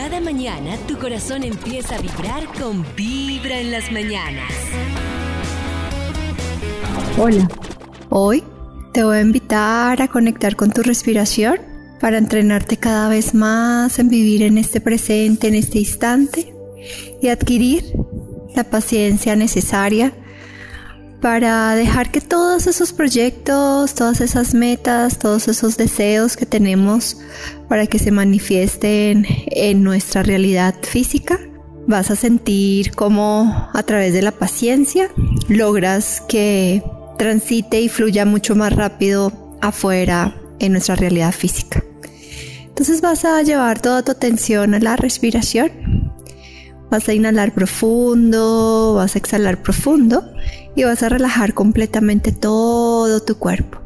Cada mañana tu corazón empieza a vibrar con Vibra en las mañanas. Hola, hoy te voy a invitar a conectar con tu respiración para entrenarte cada vez más en vivir en este presente, en este instante y adquirir la paciencia necesaria para dejar que todos esos proyectos, todas esas metas, todos esos deseos que tenemos para que se manifiesten en nuestra realidad física, vas a sentir cómo a través de la paciencia logras que transite y fluya mucho más rápido afuera en nuestra realidad física. Entonces vas a llevar toda tu atención a la respiración. Vas a inhalar profundo, vas a exhalar profundo y vas a relajar completamente todo tu cuerpo.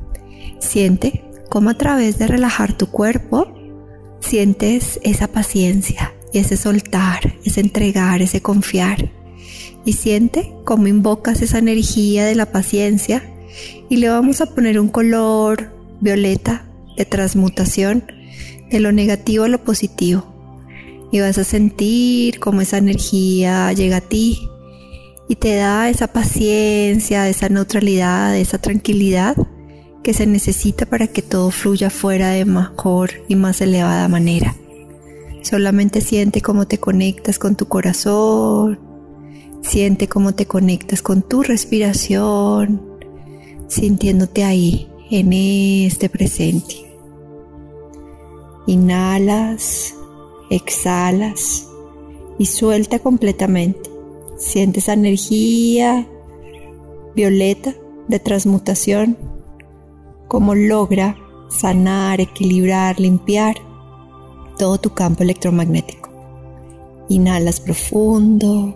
Siente cómo a través de relajar tu cuerpo sientes esa paciencia y ese soltar, ese entregar, ese confiar. Y siente cómo invocas esa energía de la paciencia y le vamos a poner un color violeta de transmutación de lo negativo a lo positivo. Y vas a sentir cómo esa energía llega a ti y te da esa paciencia, esa neutralidad, esa tranquilidad que se necesita para que todo fluya fuera de mejor y más elevada manera. Solamente siente cómo te conectas con tu corazón, siente cómo te conectas con tu respiración, sintiéndote ahí, en este presente. Inhalas, exhalas y suelta completamente. Siente esa energía violeta de transmutación, como logra sanar, equilibrar, limpiar todo tu campo electromagnético. Inhalas profundo,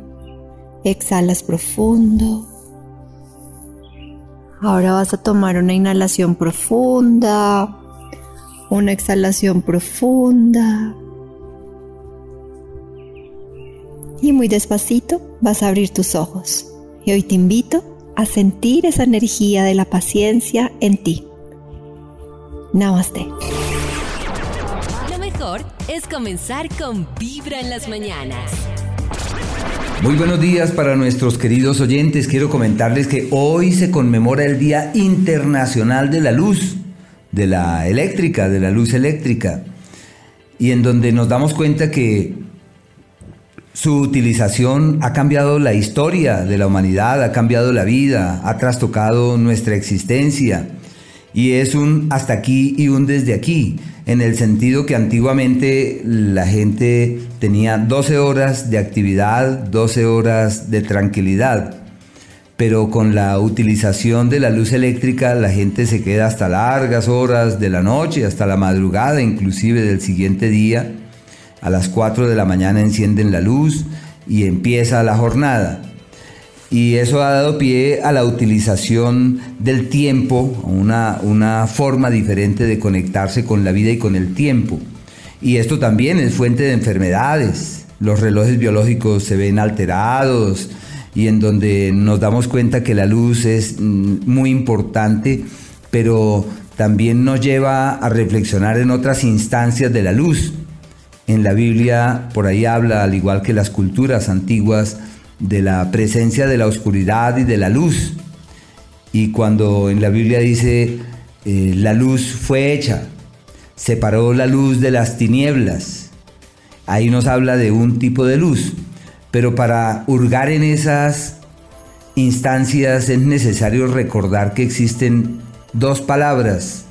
exhalas profundo. Ahora vas a tomar una inhalación profunda, una exhalación profunda. Y muy despacito vas a abrir tus ojos. Y hoy te invito a sentir esa energía de la paciencia en ti. Namaste. Lo mejor es comenzar con Vibra en las mañanas. Muy buenos días para nuestros queridos oyentes. Quiero comentarles que hoy se conmemora el Día Internacional de la Luz, de la eléctrica, de la luz eléctrica, y en donde nos damos cuenta que su utilización ha cambiado la historia de la humanidad, ha cambiado la vida, ha trastocado nuestra existencia. Y es un hasta aquí y un desde aquí, en el sentido que antiguamente la gente tenía 12 horas de actividad, 12 horas de tranquilidad, pero con la utilización de la luz eléctrica la gente se queda hasta largas horas de la noche, hasta la madrugada inclusive del siguiente día a las 4 de la mañana encienden la luz y empieza la jornada. Y eso ha dado pie a la utilización del tiempo, una, una forma diferente de conectarse con la vida y con el tiempo. Y esto también es fuente de enfermedades. Los relojes biológicos se ven alterados y en donde nos damos cuenta que la luz es mm, muy importante, pero también nos lleva a reflexionar en otras instancias de la luz. En la Biblia por ahí habla, al igual que las culturas antiguas, de la presencia de la oscuridad y de la luz. Y cuando en la Biblia dice, eh, la luz fue hecha, separó la luz de las tinieblas, ahí nos habla de un tipo de luz. Pero para hurgar en esas instancias es necesario recordar que existen dos palabras.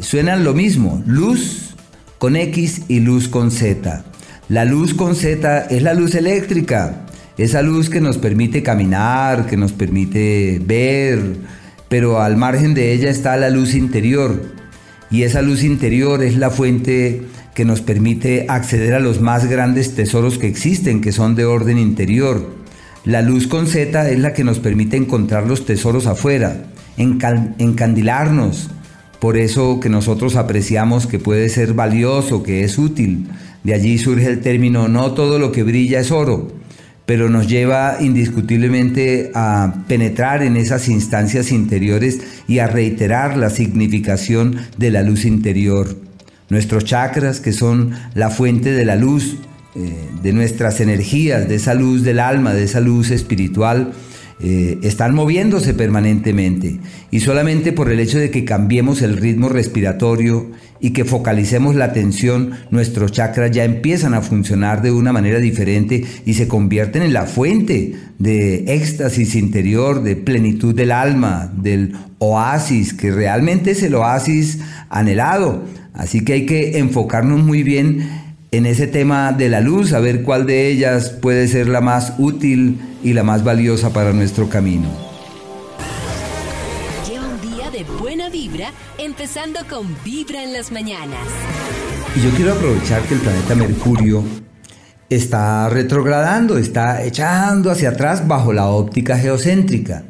Suenan lo mismo, luz con X y luz con Z. La luz con Z es la luz eléctrica, esa luz que nos permite caminar, que nos permite ver, pero al margen de ella está la luz interior. Y esa luz interior es la fuente que nos permite acceder a los más grandes tesoros que existen, que son de orden interior. La luz con Z es la que nos permite encontrar los tesoros afuera, encandilarnos, por eso que nosotros apreciamos que puede ser valioso, que es útil. De allí surge el término no todo lo que brilla es oro, pero nos lleva indiscutiblemente a penetrar en esas instancias interiores y a reiterar la significación de la luz interior. Nuestros chakras, que son la fuente de la luz, eh, de nuestras energías, de esa luz del alma, de esa luz espiritual, eh, están moviéndose permanentemente. Y solamente por el hecho de que cambiemos el ritmo respiratorio y que focalicemos la atención, nuestros chakras ya empiezan a funcionar de una manera diferente y se convierten en la fuente de éxtasis interior, de plenitud del alma, del oasis, que realmente es el oasis anhelado. Así que hay que enfocarnos muy bien en ese tema de la luz, a ver cuál de ellas puede ser la más útil y la más valiosa para nuestro camino. Lleva un día de buena vibra, empezando con Vibra en las mañanas. Y yo quiero aprovechar que el planeta Mercurio está retrogradando, está echando hacia atrás bajo la óptica geocéntrica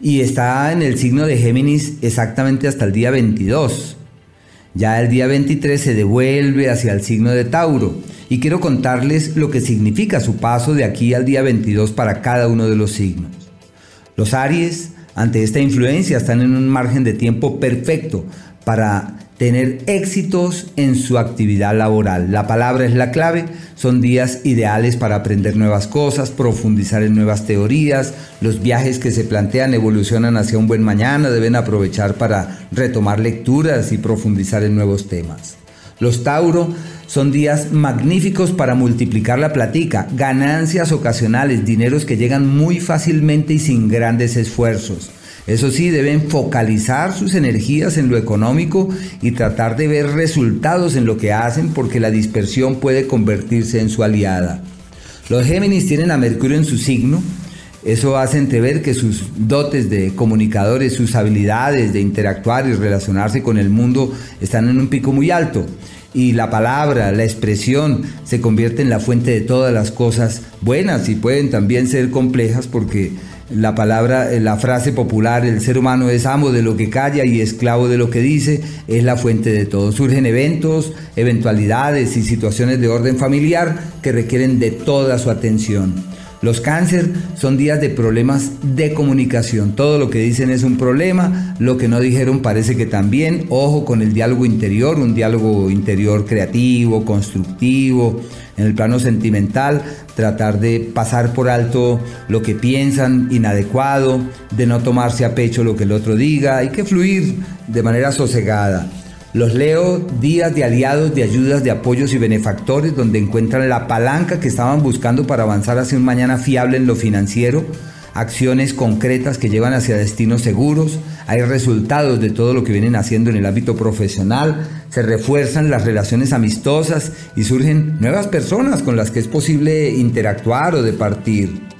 y está en el signo de Géminis exactamente hasta el día 22. Ya el día 23 se devuelve hacia el signo de Tauro y quiero contarles lo que significa su paso de aquí al día 22 para cada uno de los signos. Los Aries, ante esta influencia, están en un margen de tiempo perfecto para tener éxitos en su actividad laboral. La palabra es la clave, son días ideales para aprender nuevas cosas, profundizar en nuevas teorías, los viajes que se plantean evolucionan hacia un buen mañana, deben aprovechar para retomar lecturas y profundizar en nuevos temas. Los Tauro son días magníficos para multiplicar la platica, ganancias ocasionales, dineros que llegan muy fácilmente y sin grandes esfuerzos. Eso sí, deben focalizar sus energías en lo económico y tratar de ver resultados en lo que hacen porque la dispersión puede convertirse en su aliada. Los Géminis tienen a Mercurio en su signo. Eso hace entrever que sus dotes de comunicadores, sus habilidades de interactuar y relacionarse con el mundo están en un pico muy alto. Y la palabra, la expresión se convierte en la fuente de todas las cosas buenas y pueden también ser complejas porque la palabra, eh, la frase popular, el ser humano es amo de lo que calla y esclavo de lo que dice, es la fuente de todo. Surgen eventos, eventualidades y situaciones de orden familiar que requieren de toda su atención. Los cáncer son días de problemas de comunicación. Todo lo que dicen es un problema, lo que no dijeron parece que también. Ojo con el diálogo interior, un diálogo interior creativo, constructivo. En el plano sentimental, tratar de pasar por alto lo que piensan inadecuado, de no tomarse a pecho lo que el otro diga. Hay que fluir de manera sosegada. Los leo días de aliados, de ayudas, de apoyos y benefactores donde encuentran la palanca que estaban buscando para avanzar hacia un mañana fiable en lo financiero, acciones concretas que llevan hacia destinos seguros, hay resultados de todo lo que vienen haciendo en el ámbito profesional, se refuerzan las relaciones amistosas y surgen nuevas personas con las que es posible interactuar o departir.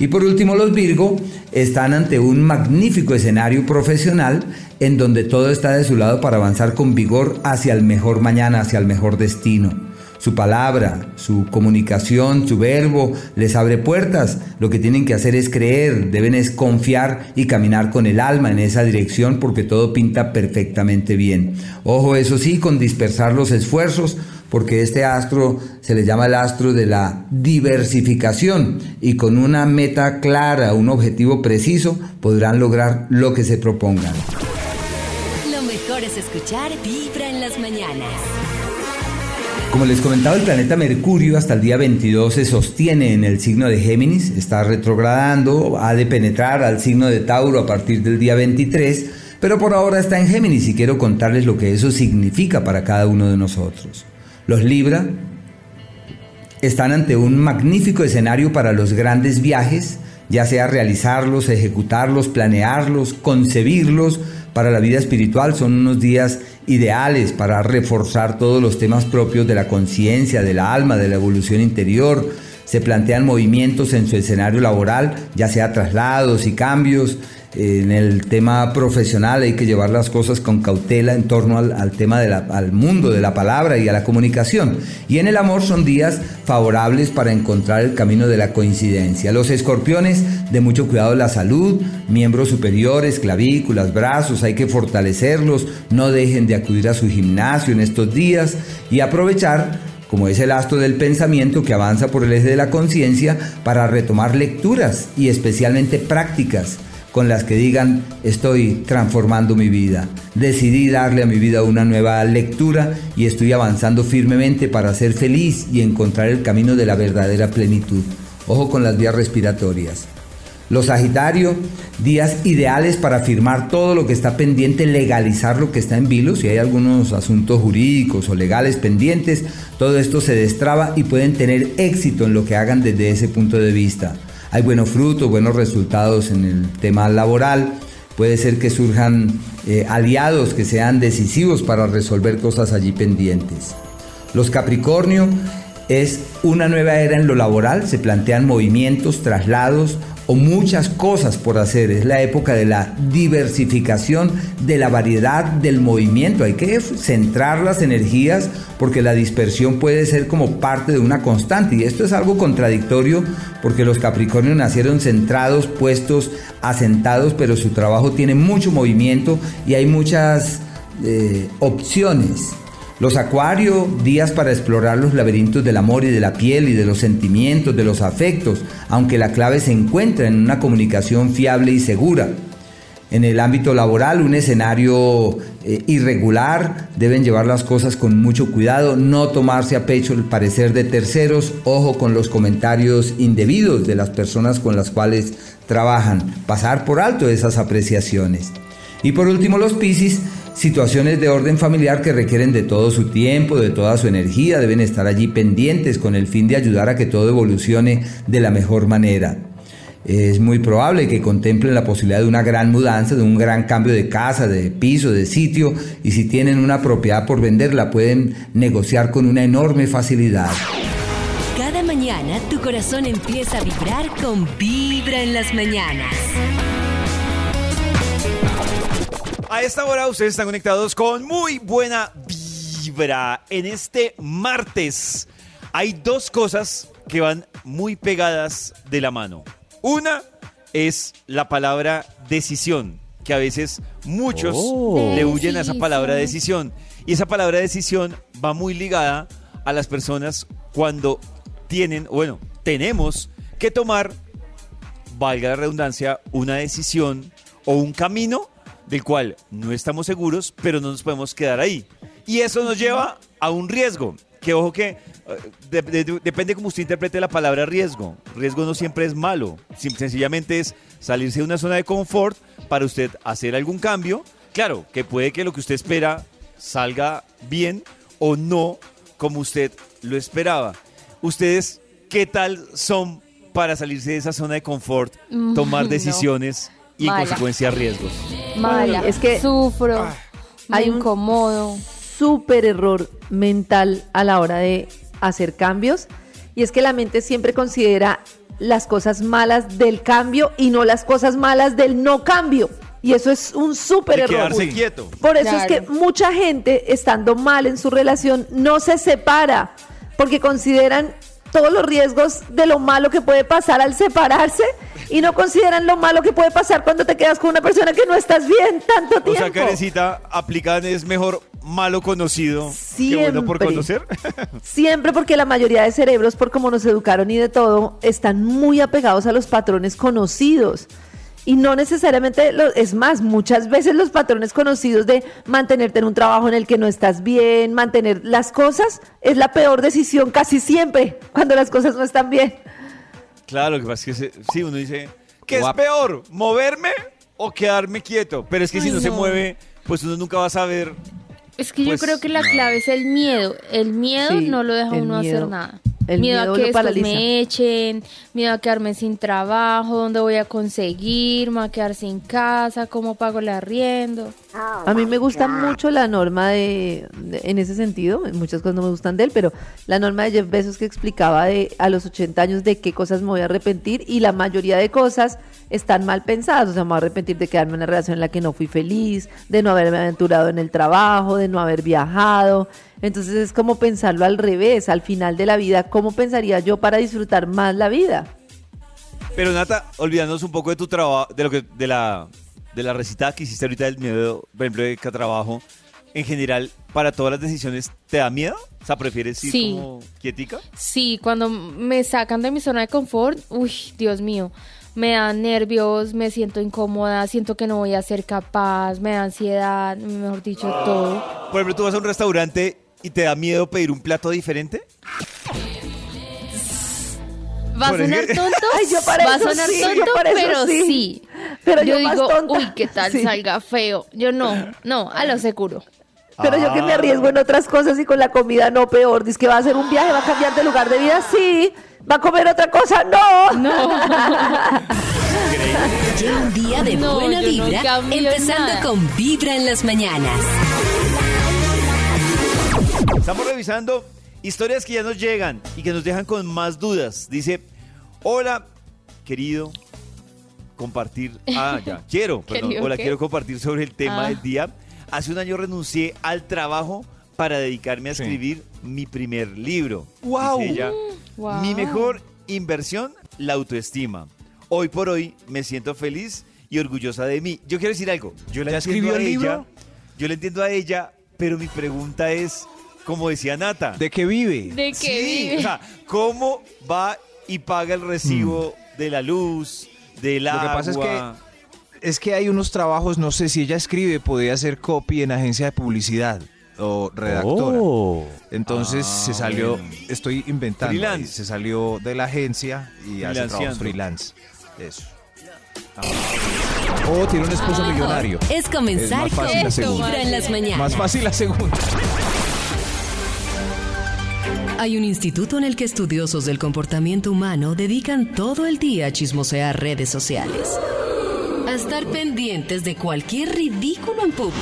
Y por último, los Virgo están ante un magnífico escenario profesional en donde todo está de su lado para avanzar con vigor hacia el mejor mañana, hacia el mejor destino. Su palabra, su comunicación, su verbo les abre puertas. Lo que tienen que hacer es creer, deben es confiar y caminar con el alma en esa dirección porque todo pinta perfectamente bien. Ojo, eso sí, con dispersar los esfuerzos porque este astro se le llama el astro de la diversificación y con una meta clara, un objetivo preciso, podrán lograr lo que se propongan. Lo mejor es escuchar Vibra en las mañanas. Como les comentaba, el planeta Mercurio hasta el día 22 se sostiene en el signo de Géminis, está retrogradando, ha de penetrar al signo de Tauro a partir del día 23, pero por ahora está en Géminis y quiero contarles lo que eso significa para cada uno de nosotros. Los Libra están ante un magnífico escenario para los grandes viajes, ya sea realizarlos, ejecutarlos, planearlos, concebirlos. Para la vida espiritual son unos días ideales para reforzar todos los temas propios de la conciencia, del alma, de la evolución interior. Se plantean movimientos en su escenario laboral, ya sea traslados y cambios, en el tema profesional hay que llevar las cosas con cautela en torno al, tema del mundo de la palabra y a la comunicación. Y en el amor son días favorables para encontrar el camino de la coincidencia. Los escorpiones, de mucho cuidado la salud, miembros superiores, clavículas, brazos, hay que fortalecerlos, no dejen de acudir a su gimnasio en estos días y aprovechar como es el astro del pensamiento que avanza por el eje de la conciencia para retomar lecturas y especialmente prácticas con las que digan estoy transformando mi vida. Decidí darle a mi vida una nueva lectura y estoy avanzando firmemente para ser feliz y encontrar el camino de la verdadera plenitud. Ojo con las vías respiratorias. Los Sagitario, días ideales para firmar todo lo que está pendiente, legalizar lo que está en vilo. Si hay algunos asuntos jurídicos o legales pendientes, todo esto se destraba y pueden tener éxito en lo que hagan desde ese punto de vista. Hay buenos frutos, buenos resultados en el tema laboral. Puede ser que surjan eh, aliados que sean decisivos para resolver cosas allí pendientes. Los Capricornio es una nueva era en lo laboral, se plantean movimientos, traslados, o muchas cosas por hacer. Es la época de la diversificación, de la variedad del movimiento. Hay que centrar las energías porque la dispersión puede ser como parte de una constante. Y esto es algo contradictorio porque los Capricornios nacieron centrados, puestos, asentados, pero su trabajo tiene mucho movimiento y hay muchas eh, opciones. Los acuarios, días para explorar los laberintos del amor y de la piel y de los sentimientos, de los afectos, aunque la clave se encuentra en una comunicación fiable y segura. En el ámbito laboral, un escenario eh, irregular, deben llevar las cosas con mucho cuidado, no tomarse a pecho el parecer de terceros, ojo con los comentarios indebidos de las personas con las cuales trabajan, pasar por alto esas apreciaciones. Y por último, los Piscis, situaciones de orden familiar que requieren de todo su tiempo, de toda su energía, deben estar allí pendientes con el fin de ayudar a que todo evolucione de la mejor manera. Es muy probable que contemplen la posibilidad de una gran mudanza, de un gran cambio de casa, de piso, de sitio, y si tienen una propiedad por vender, la pueden negociar con una enorme facilidad. Cada mañana tu corazón empieza a vibrar con Vibra en las mañanas. A esta hora ustedes están conectados con muy buena vibra. En este martes hay dos cosas que van muy pegadas de la mano. Una es la palabra decisión, que a veces muchos Oh. le huyen a esa palabra decisión. Y esa palabra decisión va muy ligada a las personas cuando tienen, bueno, tenemos que tomar, valga la redundancia, una decisión o un camino del cual no estamos seguros, pero no nos podemos quedar ahí. Y eso nos lleva a un riesgo. Que ojo que eh, de- de- depende cómo usted interprete la palabra riesgo. Riesgo no siempre es malo. Sencillamente es salirse de una zona de confort para usted hacer algún cambio. Claro, que puede que lo que usted espera salga bien o no como usted lo esperaba. ¿Ustedes qué tal son para salirse de esa zona de confort, Mm, tomar no. Y en consecuencia riesgos? Mala. Es que sufro, Ah. me hay un- incomodo. súper error mental a la hora de hacer cambios y es que la mente siempre considera las cosas malas del cambio y no las cosas malas del no cambio. Y eso es un súper error. quedarse quieto. Por eso es que mucha gente, estando mal en su relación, no se separa, porque consideran todos los riesgos de lo malo que puede pasar al separarse y no consideran lo malo que puede pasar cuando te quedas con una persona que no estás bien tanto O tiempo. sea, Karencita, aplican es mejor malo conocido que bueno por Siempre. conocer. Siempre porque la mayoría de cerebros, por cómo nos educaron y de todo, están muy apegados a los patrones conocidos. Y no necesariamente, lo- es más, muchas veces los patrones conocidos de mantenerte en un trabajo en el que no estás bien, mantener las cosas, es la peor decisión casi siempre cuando las cosas no están bien. Claro, lo que pasa es que se- sí, uno dice, ¿qué es Guap. peor? ¿Moverme o quedarme quieto? Pero es que si Ay, no, se no. mueve, pues uno nunca va a saber. Es que yo Pues, creo que la clave es el miedo. El miedo Sí, no lo deja el uno miedo. hacer nada. El miedo, miedo a que lo después paraliza. me echen, miedo a quedarme sin trabajo, dónde voy a conseguir, me voy a quedar sin casa, cómo pago el arriendo. A mí me gusta mucho la norma de, de- en ese sentido, muchas cosas no me gustan de él, pero la norma de Jeff Bezos que explicaba de a los 80 años de qué cosas me voy a arrepentir y la mayoría de cosas están mal pensadas, o sea, me voy a arrepentir de quedarme en una relación en la que no fui feliz, de no haberme aventurado en el trabajo, de no haber viajado. Entonces es como pensarlo al revés, al final de la vida, ¿cómo pensaría yo para disfrutar más la vida? Pero Nata, olvidándonos un poco de tu trabajo, de lo que, de la, de la recita que hiciste ahorita del miedo, por ejemplo, de que trabajo, en general, para todas las decisiones, ¿te da miedo? O sea, ¿prefieres ir Sí. como quietica? Sí, cuando me sacan de mi zona de confort, uy, Dios mío. me dan nervios, me siento incómoda, siento que no voy a ser capaz, me da ansiedad, mejor dicho, todo. Por ejemplo, tú vas a un restaurante y te da miedo pedir un plato diferente. Va a sonar tonto, Ay, yo para va a sonar sí, tonto, pero sí. sí. Pero yo yo más digo, tonta. uy, qué tal Sí. salga feo. Yo no, no, a lo seguro. Pero yo que me Ah. arriesgo en otras cosas y con la comida no peor. Dice que va a hacer un viaje, va a cambiar de lugar de vida, sí. Va a comer otra cosa, no. Lleva un día de No, buena no vibra, empezando nada. con Vibra en las mañanas. Estamos revisando historias que ya nos llegan y que nos dejan con más dudas. Dice, hola, querido, compartir... Ah, ya, quiero, perdón. ¿Querido Hola, qué? quiero compartir sobre el tema Ah. del día. Hace un año renuncié al trabajo para dedicarme a Sí. escribir mi primer libro. Dice ella, Wow. Mi mejor inversión, la autoestima. Hoy por hoy me siento feliz y orgullosa de mí. Yo quiero decir algo. Yo la ¿Ya entiendo escribió a el ella. libro? Yo le entiendo a ella, pero mi pregunta es, como decía Nata. ¿De qué vive? De que Sí, vive. o sea, ¿cómo va y paga el recibo de la luz, del Mm. Lo que agua? pasa es que Es que hay unos trabajos, no sé si ella escribe, podría hacer copy en agencia de publicidad o redactora. Entonces Ah, se salió, bueno. estoy inventando, Freelance. se salió de la agencia y hace trabajos freelance. Eso. O tiene un esposo millonario. Es comenzar Es con. Vibra en las mañanas. Más fácil la segunda. Hay un instituto en el que estudiosos del comportamiento humano dedican todo el día a chismosear redes sociales. A estar pendientes de cualquier ridículo en público.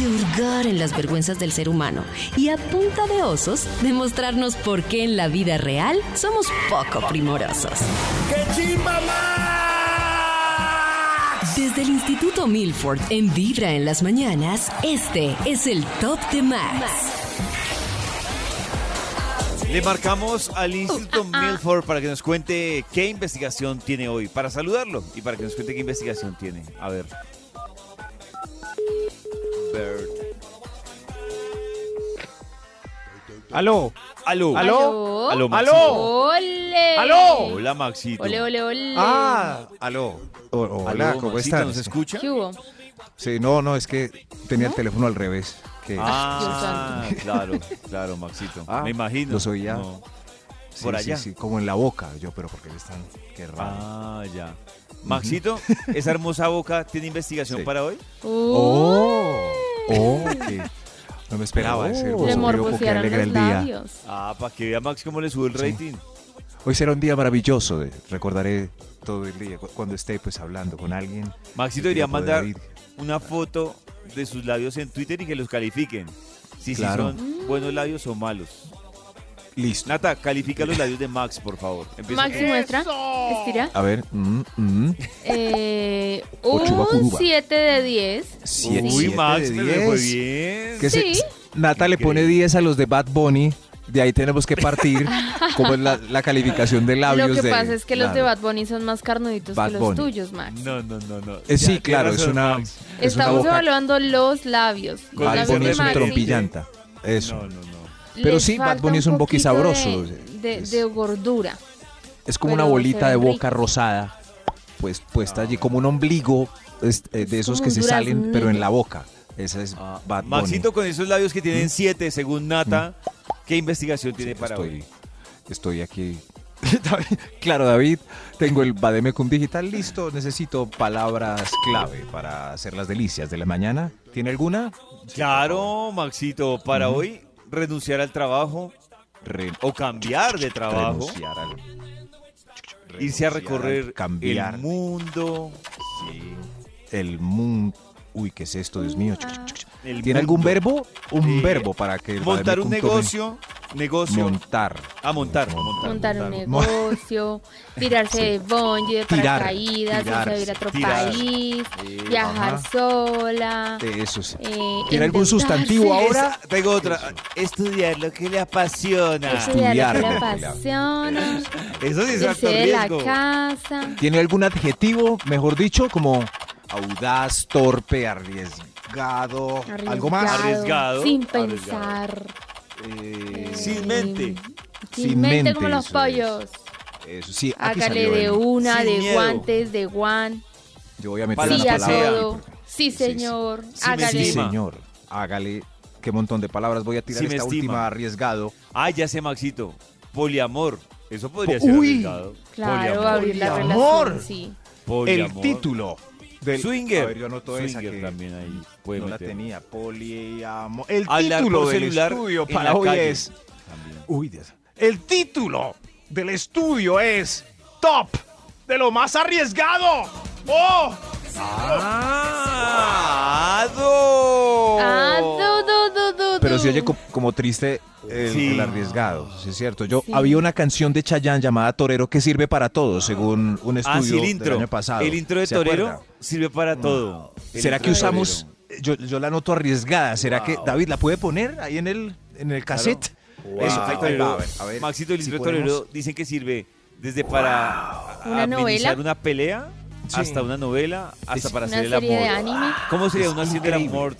De hurgar en las vergüenzas del ser humano. Y a punta de osos, demostrarnos por qué en la vida real somos poco primorosos. Desde el Instituto Milford en Vibra en las mañanas, este es el Top de Max. Le marcamos al Instituto Milford para que nos cuente qué investigación tiene hoy. Para saludarlo y para que nos cuente qué investigación tiene. A ver. Bert. Aló. Aló. ¿Aló? Aló, Maxito. ¿Aló? ¡Ole! ¡Aló! Hola, Maxito. ¡Ole, ole, ole! Ah, aló. O- hola, Aló, ¿cómo Maxito, están? ¿Nos escucha? ¿Qué hubo? Sí, no, no, es que tenía el teléfono al revés. Que Ah, claro, claro, Maxito. Ah, Me imagino. los oía. No. Sí, por sí, allá. sí, como en la boca. Yo, pero porque están. Qué raro. Ah, ya. Maxito, esa hermosa boca tiene investigación Sí. para hoy. Oh, oh, no me esperaba ese hermoso que alegra el día. labios. Ah, para que vea Max cómo le sube el Sí. rating. Hoy será un día maravilloso. de- recordaré todo el día cu- cuando esté pues hablando con alguien. Maxito El iría a piropo de mandar una foto de sus labios en Twitter y que los califiquen. Si, si Claro. son buenos labios o malos. Listo. Nata, califica los labios de Max, por favor. Empieza Maxi tú. muestra, estira. A ver. mm, mm, Eh, un curuba. 7 de 10. siete- Uy, Max, de pero le fue 10. bien. Que se- Sí. Nata le pone Increíble. 10 a los de Bad Bunny. De ahí tenemos que partir. como es la, la calificación de labios Lo que de- pasa es que los de. Bad Bunny son más carnuditos Bad que los Bunny. tuyos, Max. No, no, no, no. Eh, sí, Ya, claro, es una. Max. es una Estamos boca- evaluando los labios. Los Bad labios Bunny es un trompillanta. Eso. No, no, no. Pero Les sí, Bad Bunny es un boqui poquito sabroso. De, de- gordura. Es como Pero una bolita de boca rosada, pues puesta allí como un ombligo es- eh, de esos que se salen, pero en la boca. Esa es Ah, Bad Bunny. Maxito, con esos labios que tienen 7, según Nata, ¿qué investigación tiene Sí, para estoy, hoy? estoy aquí. Claro, David, tengo el Bademecum digital listo. Necesito palabras clave para hacer las delicias de la mañana. ¿Tiene alguna? Sí. Claro, Maxito, para hoy renunciar al trabajo Re- o cambiar de trabajo, renunciar al- irse a renunciar recorrer cambiar el mundo. el mundo. Uy, ¿qué es esto, Dios mío? El ¿Tiene algún verbo? Un Eh, verbo para que Montar un negocio, negocio. Montar. Ah, montar, montar. Montar un montar. negocio, tirarse Sí. de bungee, de Tirar, paracaídas, tirar, irse a ir a otro tirar. país, Eh, viajar ajá. sola. Eso sí. eh, ¿Tiene algún sustantivo ahora? Esa- tengo otra. Estudiar lo que le apasiona. Estudiar lo que le Estudiar. Eso apasiona, sí es alto de la casa. ¿Tiene algún adjetivo, mejor dicho, como audaz, torpe, arriesgado, algo más? Arriesgado, Sin arriesgado. pensar. Eh, Sin mente. Sin, Sin mente, mente, como los es. pollos. Eso sí, aquí Hágale salió de el- una, de miedo. guantes, de guan. Yo voy a meter Sí las a. Sí, señor. Sí me Hágale. Sí, señor. Hágale. Qué montón de palabras voy a tirar Sí me esta estima. última arriesgado. Ah, ya sé, Maxito. Poliamor. Eso podría Po- ser Uy. arriesgado. Claro, Poliamor. abrir la Poliamor. relación, sí. Poliamor. El título del Swinger. A ver, yo anoto esa Swinger que también ahí puede no la meter. tenía. Poliamor. El Hablar título del celular estudio para la hoy calle. es. También. Uy, Dios. El título del estudio es Top de lo más arriesgado. ¡Oh! ¡Ah! ¡Ado! Ah, du, du, Pero se oye co- como triste el, Sí. el arriesgado, sí es cierto. Yo Sí. había una canción de Chayanne llamada Torero que sirve para todo, según un estudio Ah, sí, el del intro. año pasado. El intro de ¿Se Torero acuerda? sirve para todo. El ¿Será que usamos? Yo, yo la noto arriesgada. ¿Será que. David la puede poner ahí en el en el cassette? Eso, Wow. a ver, a ver Maxito, el si intro de podemos- Torero dicen que sirve desde para ¿Una novela? una pelea Sí. hasta una novela, hasta Es- para Una hacer el amor. anime. ¿Cómo sería Es una serie del amor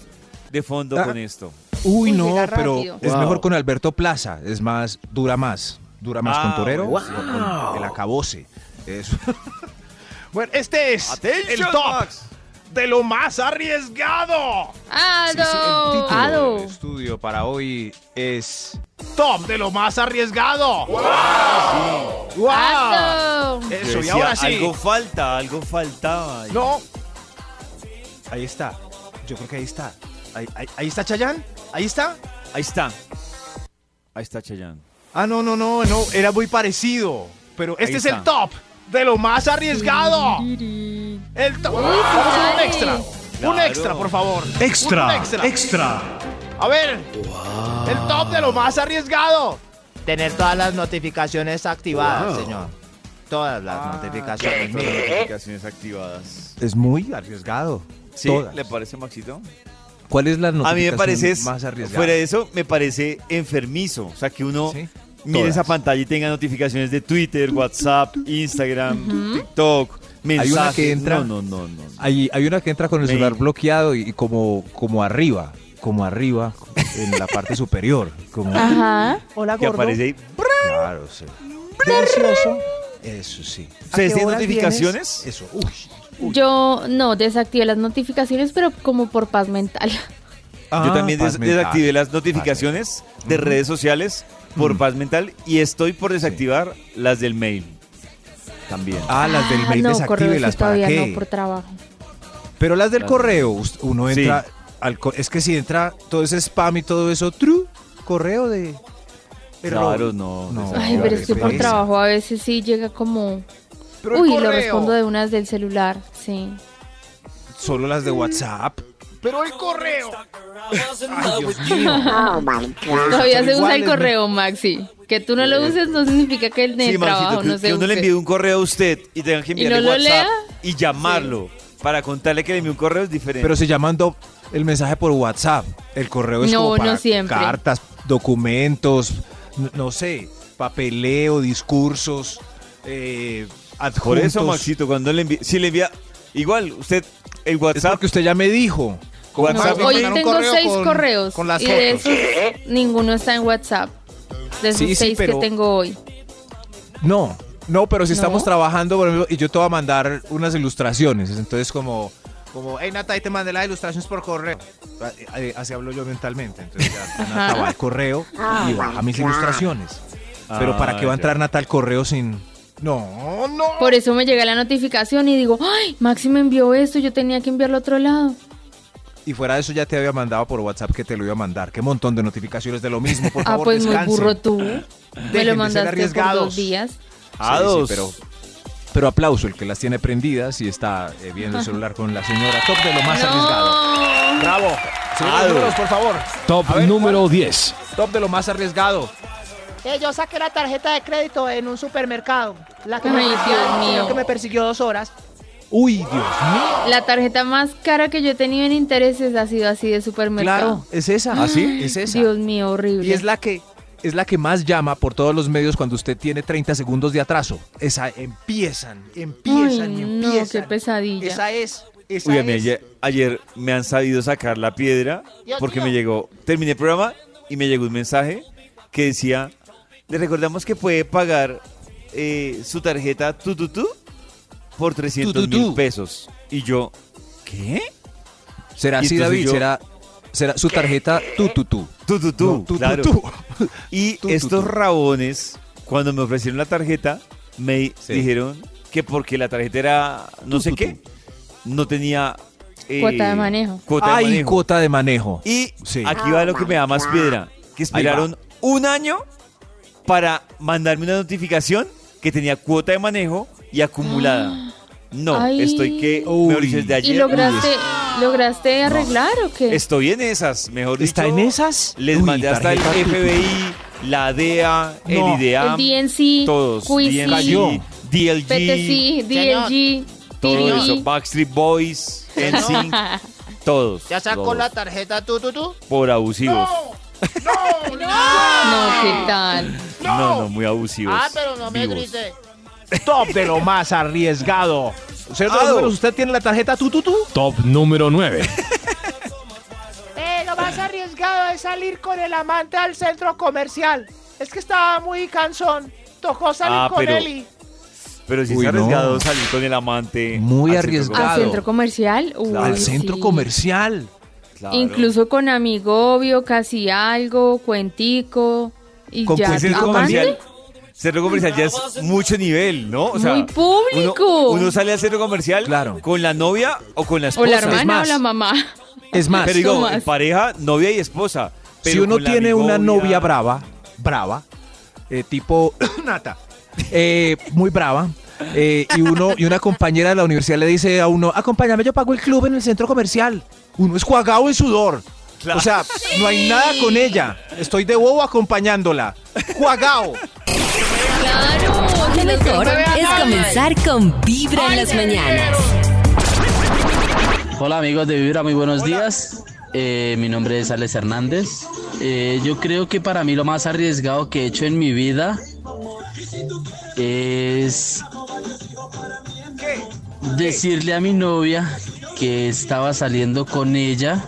de fondo Ah. con esto? Uy, Uy, no, pero rápido. es Wow. mejor con Alberto Plaza. Es más, dura más. Dura más Ah, con Torero wow. o con el acabose. Eso. bueno, este es Attention, el top Max. de lo más arriesgado. Sí, sí, el ¡Ado! título ¡Ado! del estudio para hoy es Top de lo más arriesgado. ¡Wow! ¡Ado! Eso, Yo y ahora sí. Algo falta, algo faltaba. No. Ahí está. Yo creo que ahí está. Ahí, ahí- ahí está Chayanne. Ahí está. Ahí está. Ahí está Chayanne. Ah, no, no, no, no. Era muy parecido. Pero este es el top de lo más arriesgado. El top. Vamos a hacer un extra. Un extra, por favor. Extra, Un extra. extra. A ver. El top de lo más arriesgado. Tener todas las notificaciones activadas, señor. Todas las notificaciones. Todas las notificaciones activadas. Es muy arriesgado. ¿Sí? Todas. ¿Le parece, Maxito? ¿Cuál es la A notificación mí me parece, es- más arriesgada? fuera de eso, me parece enfermizo. O sea, que uno Sí. mire Todas. esa pantalla y tenga notificaciones de Twitter, WhatsApp, Instagram, TikTok, mensajes. una que entra- No, no, no, no. Hay, hay una que entra con el Me- celular bloqueado y, y como, como arriba, como arriba, en la parte superior. Como, Ajá. Hola, Que gordo. aparece ahí. Claro, sí. Delicioso. Eso sí. ¿Ustedes tienen notificaciones? Eso. Uy. Yo no desactivé las notificaciones, pero como por paz mental. Yo también des- Ah, paz mental. desactivé las notificaciones de redes sociales por Mm. paz mental y estoy por desactivar las del mail. También. Ah, las del Ah, mail no, desactívelas. correo sí ¿Para todavía qué? no por trabajo. Pero las del correo, uno Sí. entra al co- es que si entra todo ese spam y todo eso, true, correo de error. Claro, no. No. Ay, pero es que por trabajo a veces sí llega como... Pero Uy, lo respondo de unas del celular, sí. Solo las de WhatsApp. Pero el correo. Ay, Dios mío. Todavía se usa el correo, Maxi. Que tú no lo uses no significa que el Sí, Maxito, trabajo que, no que se uno le envíe un correo a usted y tenga que ¿Y enviarle no lo WhatsApp lea? y llamarlo para contarle que le envió un correo es diferente. Pero se llamando el mensaje por WhatsApp. El correo es No, como para no siempre. cartas, documentos, no sé, papeleo, discursos, eh, adjuntos. por eso, Maxito, cuando le envía, si le envía, igual, usted, el Es WhatsApp, porque usted ya me dijo. No, WhatsApp hoy mandar un tengo correo seis con- correos con las y de esos ninguno está en WhatsApp. De esos Sí, sí, seis pero- que tengo hoy. No, no, pero si ¿No? estamos trabajando por ejemplo, y yo te voy a mandar unas ilustraciones, entonces como, como, hey Nata, ahí te mandé las ilustraciones por correo. Ah, eh, Así hablo yo mentalmente, entonces ya Nata va al correo y baja mis ilustraciones. Pero ¿para qué va a Ah, entrar Nata al correo sin...? No, no. Por eso me llega la notificación y digo, ay, Maxi me envió esto, yo tenía que enviarlo a otro lado. Y fuera de eso ya te había mandado por WhatsApp que te lo iba a mandar. Qué montón de notificaciones de lo mismo, por ah, favor, pues muy burro tú. Me lo mandaste por dos días. a Sí, sí, dos. pero, pero aplauso el que las tiene prendidas y está eh, viendo el celular con la señora. Top de lo más arriesgado. Bravo. Señor, números, por favor. Top ver, número 10. Top de lo más arriesgado. Eh, yo saqué la tarjeta de crédito en un supermercado. La que, Ay, me, Dios persiguió, mío. que me persiguió dos horas. Uy, Dios mío. La tarjeta más cara que yo he tenido en intereses ha sido así de supermercado. Claro, es esa. ¿Ah, sí? Es esa. Dios mío, horrible. Y es la que es la que más llama por todos los medios cuando usted tiene 30 segundos de atraso. Esa empiezan, empiezan Ay, y no, empiezan. qué pesadilla. Esa es. Esa Uy, mí ayer, ayer me han sabido sacar la piedra Dios porque mío. me llegó, terminé el programa y me llegó un mensaje que decía, le recordamos que puede pagar eh, su tarjeta Tututu por 300 Tututú. mil pesos. Y yo, ¿qué? ¿Será Y así, David? yo- ¿Será, será su tarjeta tu, tu, tu? Tututú, No, claro. tu. Y Tu, tu, estos rabones, cuando me ofrecieron la tarjeta, me Sí. dijeron que porque la tarjeta era no Tu, sé tu, qué, no tenía... eh, Cuota de manejo. Cuota de Ay, manejo. cuota de manejo. Y Sí. aquí va lo que me da más piedra, que esperaron un año para mandarme una notificación que tenía cuota de manejo y acumulada. No, Ay. estoy que, Uy. mejor dicho, desde ayer. ¿Y lograste, lograste arreglar o qué? Estoy en esas, mejor dicho. ¿Está en esas? Les Uy, mandé hasta el. FBI, la DEA, No. el IDEAM, el DNC, todos. Cayó. DLG, PTC, DLG, todo eso, Backstreet Boys, NSYNC, todos. ¿Ya sacó todos, la tarjeta tú, tú, tú? Por abusivos. No, ¿qué tal? No, no, muy abusivos. Ah, pero no me vivos. grite. Top de lo más arriesgado. Señor de los Ado. números, ¿usted tiene la tarjeta tu, tu, tu? Top número 9. Eh, lo más arriesgado es salir con el amante al centro comercial. Es que estaba muy cansón. Tocó salir Ah, con pero- él y... Pero si Uy, es no. arriesgado salir con el amante. Muy al centro arriesgado. ¿Al centro comercial? Uy, Al centro sí. comercial. Claro. Incluso con amigobio, casi algo, cuentico. Y Con ya. El centro comercial. Centro comercial ya es mucho nivel, ¿no? O sea, Muy público. Uno, uno sale al centro comercial Claro. con la novia o con la O esposa. la Es hermana más. o la mamá. Es más, Pero digo, más. pareja, novia y esposa. si Pero uno con la tiene una novia brava, brava, eh, tipo Nata, eh, muy brava, eh, y uno y una compañera de la universidad le dice a uno, acompáñame, yo pago el club en el centro comercial. Uno es cuagado en sudor. Claro. O sea, no hay nada con ella. Estoy de bobo acompañándola. Cuagao. Claro. Lo mejor es comenzar con Vibra en las mañanas. Hola amigos de Vibra, muy buenos días. Eh, mi nombre es Alex Hernández. Eh, yo creo que para mí lo más arriesgado que he hecho en mi vida es decirle a mi novia que estaba saliendo con ella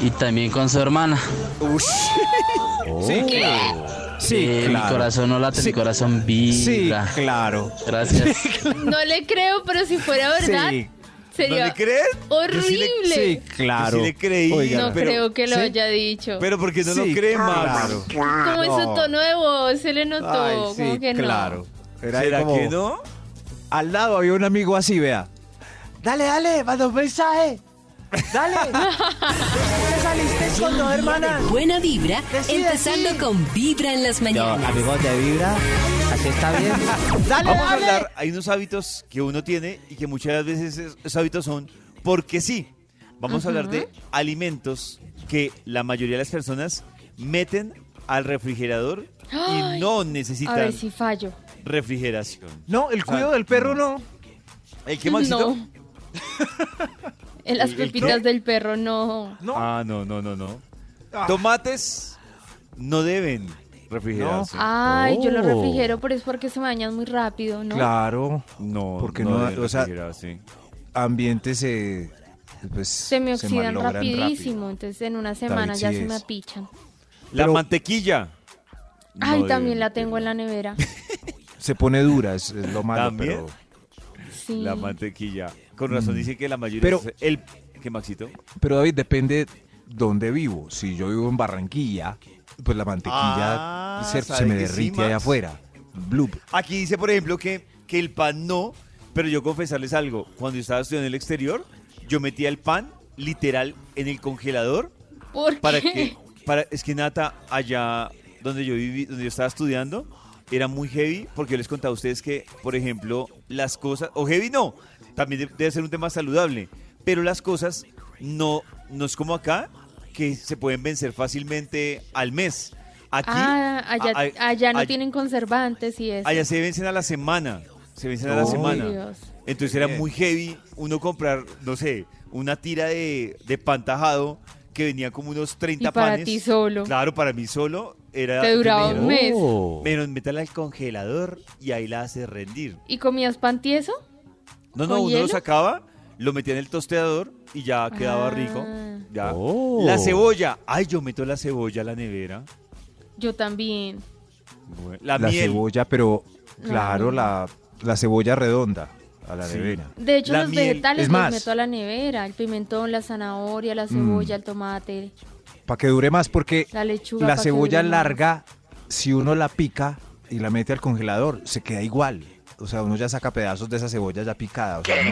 y también con su hermana. Sí, claro. Sí, Eh, Mi claro. corazón no late, Sí. mi corazón Sí, vibra. claro. Gracias. No le creo, pero si fuera verdad, Sí, ¿No sería le creen? horrible. sí, claro. Yo sí le creí. Oiga, No pero- creo que lo ¿sí? haya dicho. Pero porque no Sí, lo creen, claro. Max. como en su no. tono de voz se le notó, Ay, como sí, que no. claro. Era ahí ¿Será como- que no? Al lado había un amigo así, vea. Dale, dale, manda un mensaje. Dale. ¿Qué saliste con dos hermanas? Buena vibra, Decide, empezando sí. con Vibra en las mañanas. amigos de Vibra, así está bien. Dale, Vamos a dale. hablar, hay unos hábitos que uno tiene y que muchas veces es- esos hábitos son porque sí. Vamos a hablar de alimentos que la mayoría de las personas meten al refrigerador Ay, y no A necesitan ver si fallo. refrigeración. No, el cuido del perro no. ¿El qué, Maxito? No. En las ¿El- el pepitas del perro, no. No. Ah, no, no, no, no. Ah. Tomates no deben refrigerarse. Ay, yo lo Oh. refrigero, pero es porque se me dañan muy rápido, ¿no? Claro, No, Porque no, no, deben o sea, refrigerarse. ambientes se pues, Se me oxidan malogran rapidísimo, entonces en una semana ya sí se me es. apichan. La Pero- mantequilla. Ay, no también deben la tengo en la nevera. Se pone dura, es, es lo malo, ¿También? pero Sí. La mantequilla. Con razón dice que la mayoría Pero- es el ¿qué Maxito? pero David depende dónde vivo. Si yo vivo en Barranquilla, pues la mantequilla Ah, se, ¿sabe se me que sí, derrite allá afuera. Bloop. Aquí dice, por ejemplo, que, que el pan no, pero yo confesarles algo. Cuando yo estaba estudiando en el exterior, yo metía el pan literal en el congelador ¿Por para qué? que para es que Nata allá donde yo viví, donde yo estaba estudiando, era muy heavy porque yo les contaba a ustedes que, por ejemplo, las cosas o heavy no, también de- debe ser un tema saludable, pero las cosas no no es como acá que se pueden vencer fácilmente al mes. Aquí ah, allá, a- a- allá no a- tienen conservantes y eso. Allá se vencen a la semana. Se vencen a la semana. Dios. Entonces era muy heavy uno comprar, no sé, una tira de, de pan tajado que venía como unos 30 Y para panes. ti solo. Claro, para mí solo era. Te duraba un mes. Menos métala al congelador y ahí la hace rendir. ¿Y comías pan tieso? No, no, ¿Con uno lo hielo? sacaba, lo metía en el tosteador y ya quedaba Ah. rico. Ya. Oh. La cebolla. Ay, yo meto la cebolla a la nevera. Yo también. Bueno, La, La miel. cebolla, pero Claro, la, la cebolla redonda a la Sí. nevera. De hecho, La los miel. vegetales Es los meto a la nevera. El pimentón, la zanahoria, la cebolla, el tomate, Para que dure más, porque la lechuga. cebolla larga, si uno la pica y la mete al congelador, se queda igual. O sea, uno ya saca pedazos de esa cebolla ya picada. O sea,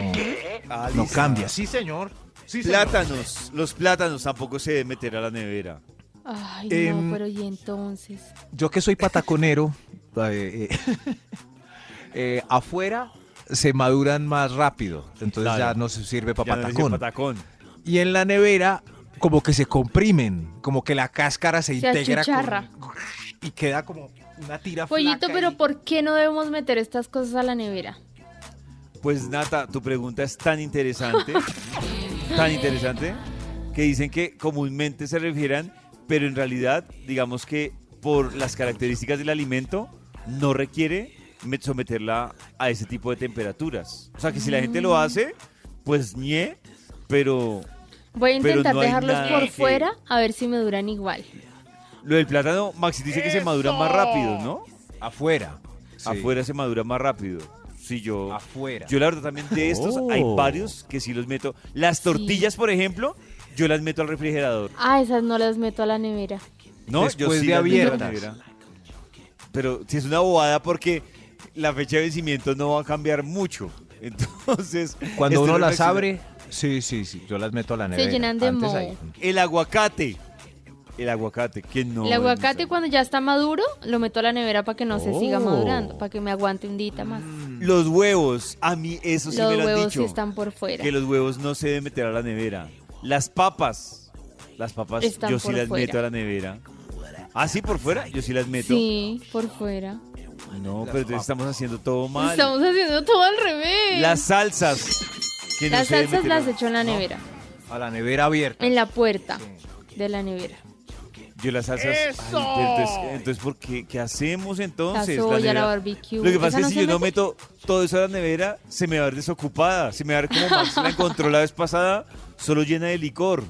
no, no cambia. Sí, señor. Sí, señor. Plátanos. Los plátanos tampoco se deben meter a la nevera. Ay, Em, no, pero ¿y entonces? Yo que soy pataconero, eh, eh, eh, afuera se maduran más rápido. Entonces Claro. ya no se sirve para no patacón. patacón. y en la nevera, como que se comprimen, como que la cáscara se, Se integra achicharra. con- y queda como una tira Pollito, flaca pero y- ¿por qué no debemos meter estas cosas a la nevera? Pues Nata, tu pregunta es tan interesante, tan interesante, que dicen que comúnmente se refieran, pero en realidad, digamos que por las características del alimento, no requiere me- someterla a ese tipo de temperaturas. O sea que si la gente Mm. lo hace, pues ñe, pero Voy a intentar no dejarlos por que- fuera a ver si me duran igual. lo del plátano, Maxi dice que se madura más rápido, ¿no? afuera. Sí. Afuera se madura más rápido. Sí, yo... Afuera. Yo la verdad también de estos hay Oh. varios que sí los meto. Las tortillas, por ejemplo, yo las meto al refrigerador. Ah, esas no las meto a la nevera. No, Después yo sí de las meto a la abiertas. nevera. Pero si es una bobada porque la fecha de vencimiento no va a cambiar mucho. Entonces, Cuando estoy uno las abre, sí, sí, sí, yo las meto a la nevera. llenan de Antes moho. ahí. El aguacate. El aguacate, que no. el aguacate cuando ya está maduro, lo meto a la nevera para que no se siga Oh. madurando, para que me aguante un día más. Los huevos, a mí eso sí los me lo han huevos dicho. sí están por fuera. Que los huevos no se deben meter a la nevera. Las papas. Las papas Están yo sí por las fuera. meto a la nevera. Ah, sí, por fuera, yo sí las meto. Sí, por fuera. No, pero entonces estamos haciendo todo mal. Estamos haciendo todo al revés. Las salsas. Que no Las se salsas meter las echo en la nevera, A la nevera abierta. en la puerta de la nevera. Yo las salsas. Ay, entonces, entonces, ¿por qué? ¿Qué hacemos entonces? La soya, nevera- la barbecue. Lo que pasa ¿Esa es no que si se yo no mete? meto todo eso a la nevera, se me va a ver desocupada. Se me va a ver como Max la encontró la vez pasada, solo llena de licor.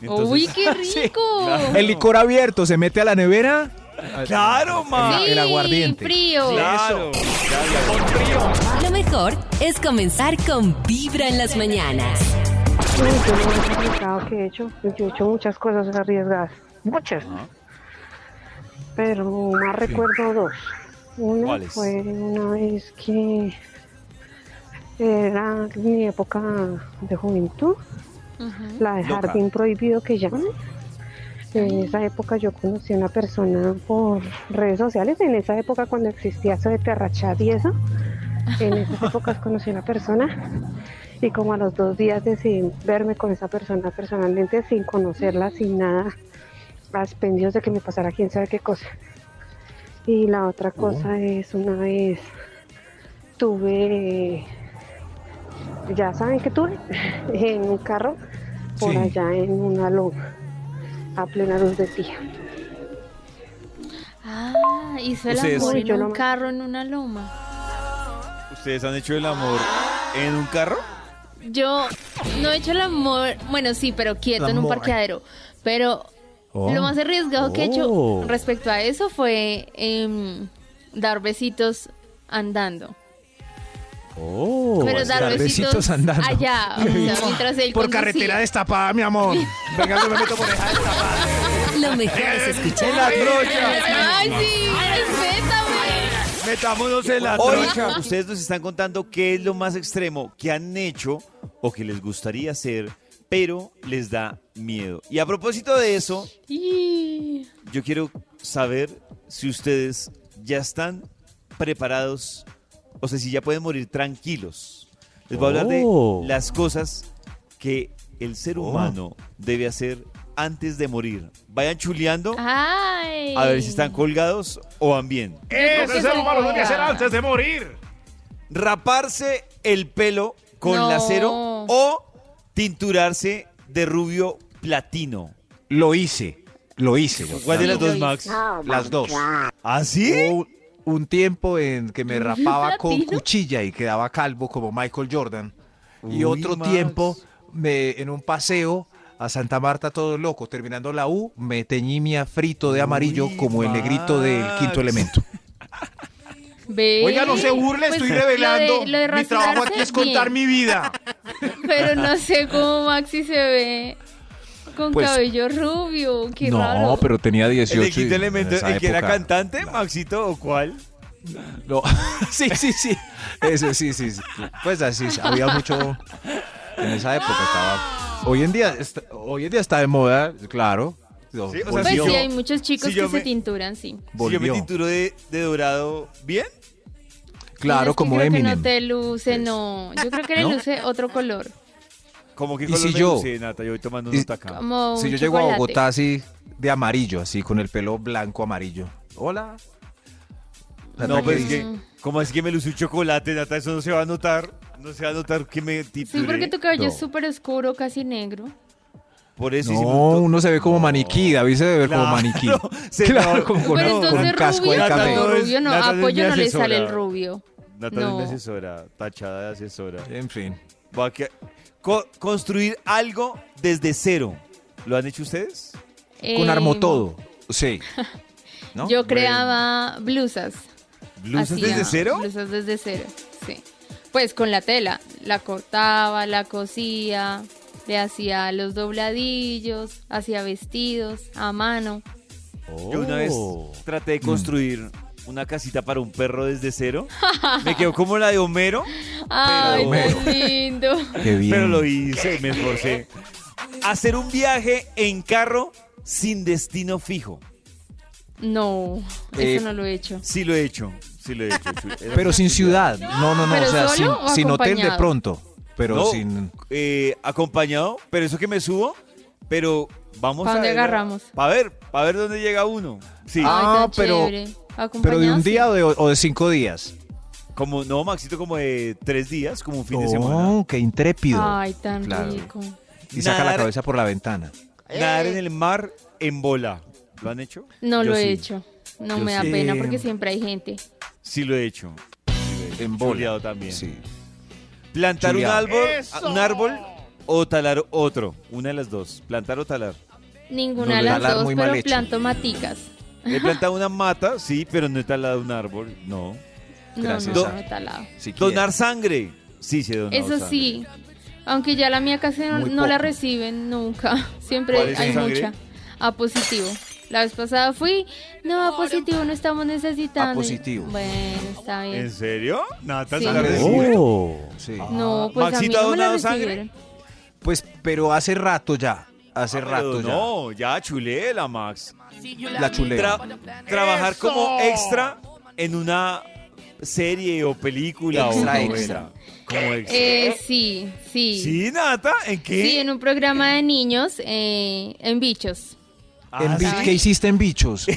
Entonces- ¡Uy, qué rico! claro. El licor abierto se mete a la nevera. ¡Claro, man! Sí, el aguardiente. frío. ¡Claro! Lo mejor es comenzar con Vibra en las mañanas. Uy, yo lo más arriesgado que he hecho, pues yo he hecho muchas cosas arriesgadas, muchas. Pero más recuerdo dos. Una ¿Cuáles? fue una vez que era mi época de juventud, la de Loca. jardín prohibido que llaman. En esa época yo conocí a una persona por redes sociales, en esa época cuando existía eso de Terrachat y eso, en esas épocas conocí a una persona y como a los dos días decidí verme con esa persona personalmente sin conocerla, sin nada, a expendios de que me pasara quién sabe qué cosa. Y la otra cosa es una vez tuve, ya saben que tuve, en un carro por Sí. allá en una loma, a plena luz del día. Ah, hizo el Ustedes- amor Uy, en yo un no- carro en una loma. ¿Ustedes han hecho el amor en un carro? Yo no he hecho el amor, bueno, sí, pero quieto en un Amor. parqueadero. Pero Oh. lo más arriesgado que he hecho Oh. respecto a eso fue em, dar besitos andando. Oh, pero dar, besitos, besitos andando. allá, o sea, mientras él Por conducía. carretera destapada, mi amor. Venga, yo me meto por esa destapada. Lo mejor es escuchar Ay, sí, respétame. Metámonos en la trocha. Ustedes nos están contando qué es lo más extremo que han hecho o que les gustaría hacer, pero les da miedo. Y a propósito de eso, Y- yo quiero saber si ustedes ya están preparados, o sea, si ya pueden morir tranquilos. Les voy a hablar Oh. de las cosas que el ser humano debe hacer antes de morir. Vayan chuleando Ay. a ver si están colgados o van bien. que ser humano debe hacer antes de morir? raparse el pelo con No. lacero o tinturarse de rubio platino. Lo hice, lo hice. ¿Cuál de las dos. Max? Las dos. ¿Ah, sí? Un tiempo en que me ¿Rubio rapaba con cuchilla y quedaba calvo como Michael Jordan. y otro Max. tiempo me, en un paseo a Santa Marta todo loco, terminando la U, me teñí mi frito de amarillo Uy, como el negrito del quinto elemento. Ve. Oiga, no se burle, Pues, estoy lo de- revelando. lo de Mi trabajo aquí es contar bien. mi vida. Pero no sé cómo Maxi se ve con Pues- cabello rubio. Qué no, raro. pero tenía 18. ¿El quinto en elemento, esa el que era cantante, Maxito, o cuál? No, sí, sí, sí. Eso sí, sí, sí. Pues así, había mucho. En esa época estaba. Hoy en día, está, hoy en día está de moda, claro. Sí, o sea, Pues si sí, hay muchos chicos si que me- se tinturan, sí. Si yo me Volvió. tinturo de, de dorado, ¿bien? Claro, Pero es que como creo Eminem. que no te luce, no. Yo creo que le ¿No? luce otro color. Como que ¿Y si yo- luce, Nata? Yo voy tomando y-. Como Si un yo llego a. Bogotá así de amarillo, así con el pelo blanco amarillo. Hola. No, pues es que, como es que me luce un chocolate, Nata? Eso no se va a notar. No se va a notar que me titulé. Sí, porque tu cabello No. es súper oscuro, casi negro. Por eso No, hicimos... uno se ve como maniquí, David se debe ver como Claro, maniquí. se- claro, no, como con, Pero con un entonces casco de rubio, Nata cabello. no, no rubio no. Nata A no Pollo no le sale el rubio. Nata No. es mi asesora, tachada de asesora. En fin. Va a que- co- construir algo desde cero. ¿Lo han hecho ustedes? Con Eh, armo todo. Sí. ¿No? Yo creaba blusas. ¿Blusas Hacía desde cero? Blusas desde cero, sí. Pues con la tela, la cortaba, la cosía, le hacía los dobladillos, hacía vestidos a mano. Yo una vez Oh. traté de construir una casita para un perro desde cero. Me quedó como la de Homero, Ay, tan lindo. Qué bien. pero lo hice, me esforcé. Hacer un viaje en carro sin destino fijo. No, Eh, eso no lo he hecho. Sí lo he hecho, sí lo he hecho. Pero sin ciudad. No, no, no. ¿Pero O sea, o sin, hotel de pronto. Pero No, sin. eh, acompañado, pero eso que me subo, pero vamos ¿Pa a dónde ver, agarramos? Para ver, para ver dónde llega uno. Sí, Ah, Ay, tan pero- chévere. Pero de un sí. día o de, o de cinco días. como no, Maxito, como de tres días, como un fin de semana. Oh, qué intrépido. Ay, tan Claro. rico. y saca la Nadar- cabeza por la ventana. Nadar en el mar en bola. ¿Lo han hecho? No Yo lo he sí. hecho. No Yo me da sí. pena porque siempre hay gente. Sí lo he hecho. Sí lo he hecho. En bola. Chuleado también. Sí. Plantar un árbol, ¡Eso! un árbol o talar otro. Una de las dos. Plantar o talar. Ninguna No, de las talar dos, muy mal pero hecho. planto maticas. He plantado una mata, sí, pero no he talado un árbol. No. No, Gracias. no, Do- no he talado. Si. Donar sangre. Sí, sí, he donado Eso sangre. sí. Aunque ya la mía casi no, no la reciben nunca. Siempre ¿Cuál es hay sangre? mucha. A positivo. La vez pasada fui, no, a positivo no estamos necesitando. A positivo. Bueno, está ¿En bien. serio? Nata, Sí. ¿no la Sangre. recibe? Oh, sí. No, pues a mí ¿Maxito ha no me la donado sangre? Pues, pero hace rato ya. Hace Ah, rato ya. No, ya chulé la Max. La chulea. Tra- trabajar ¡Eso! como extra en una serie o película Extra, o novela. extra. Como extra. Eh, sí, sí. ¿Sí, Nata? ¿En qué? Sí, en un programa de niños eh, en bichos. Ah, sí. ¿Qué hiciste en bichos?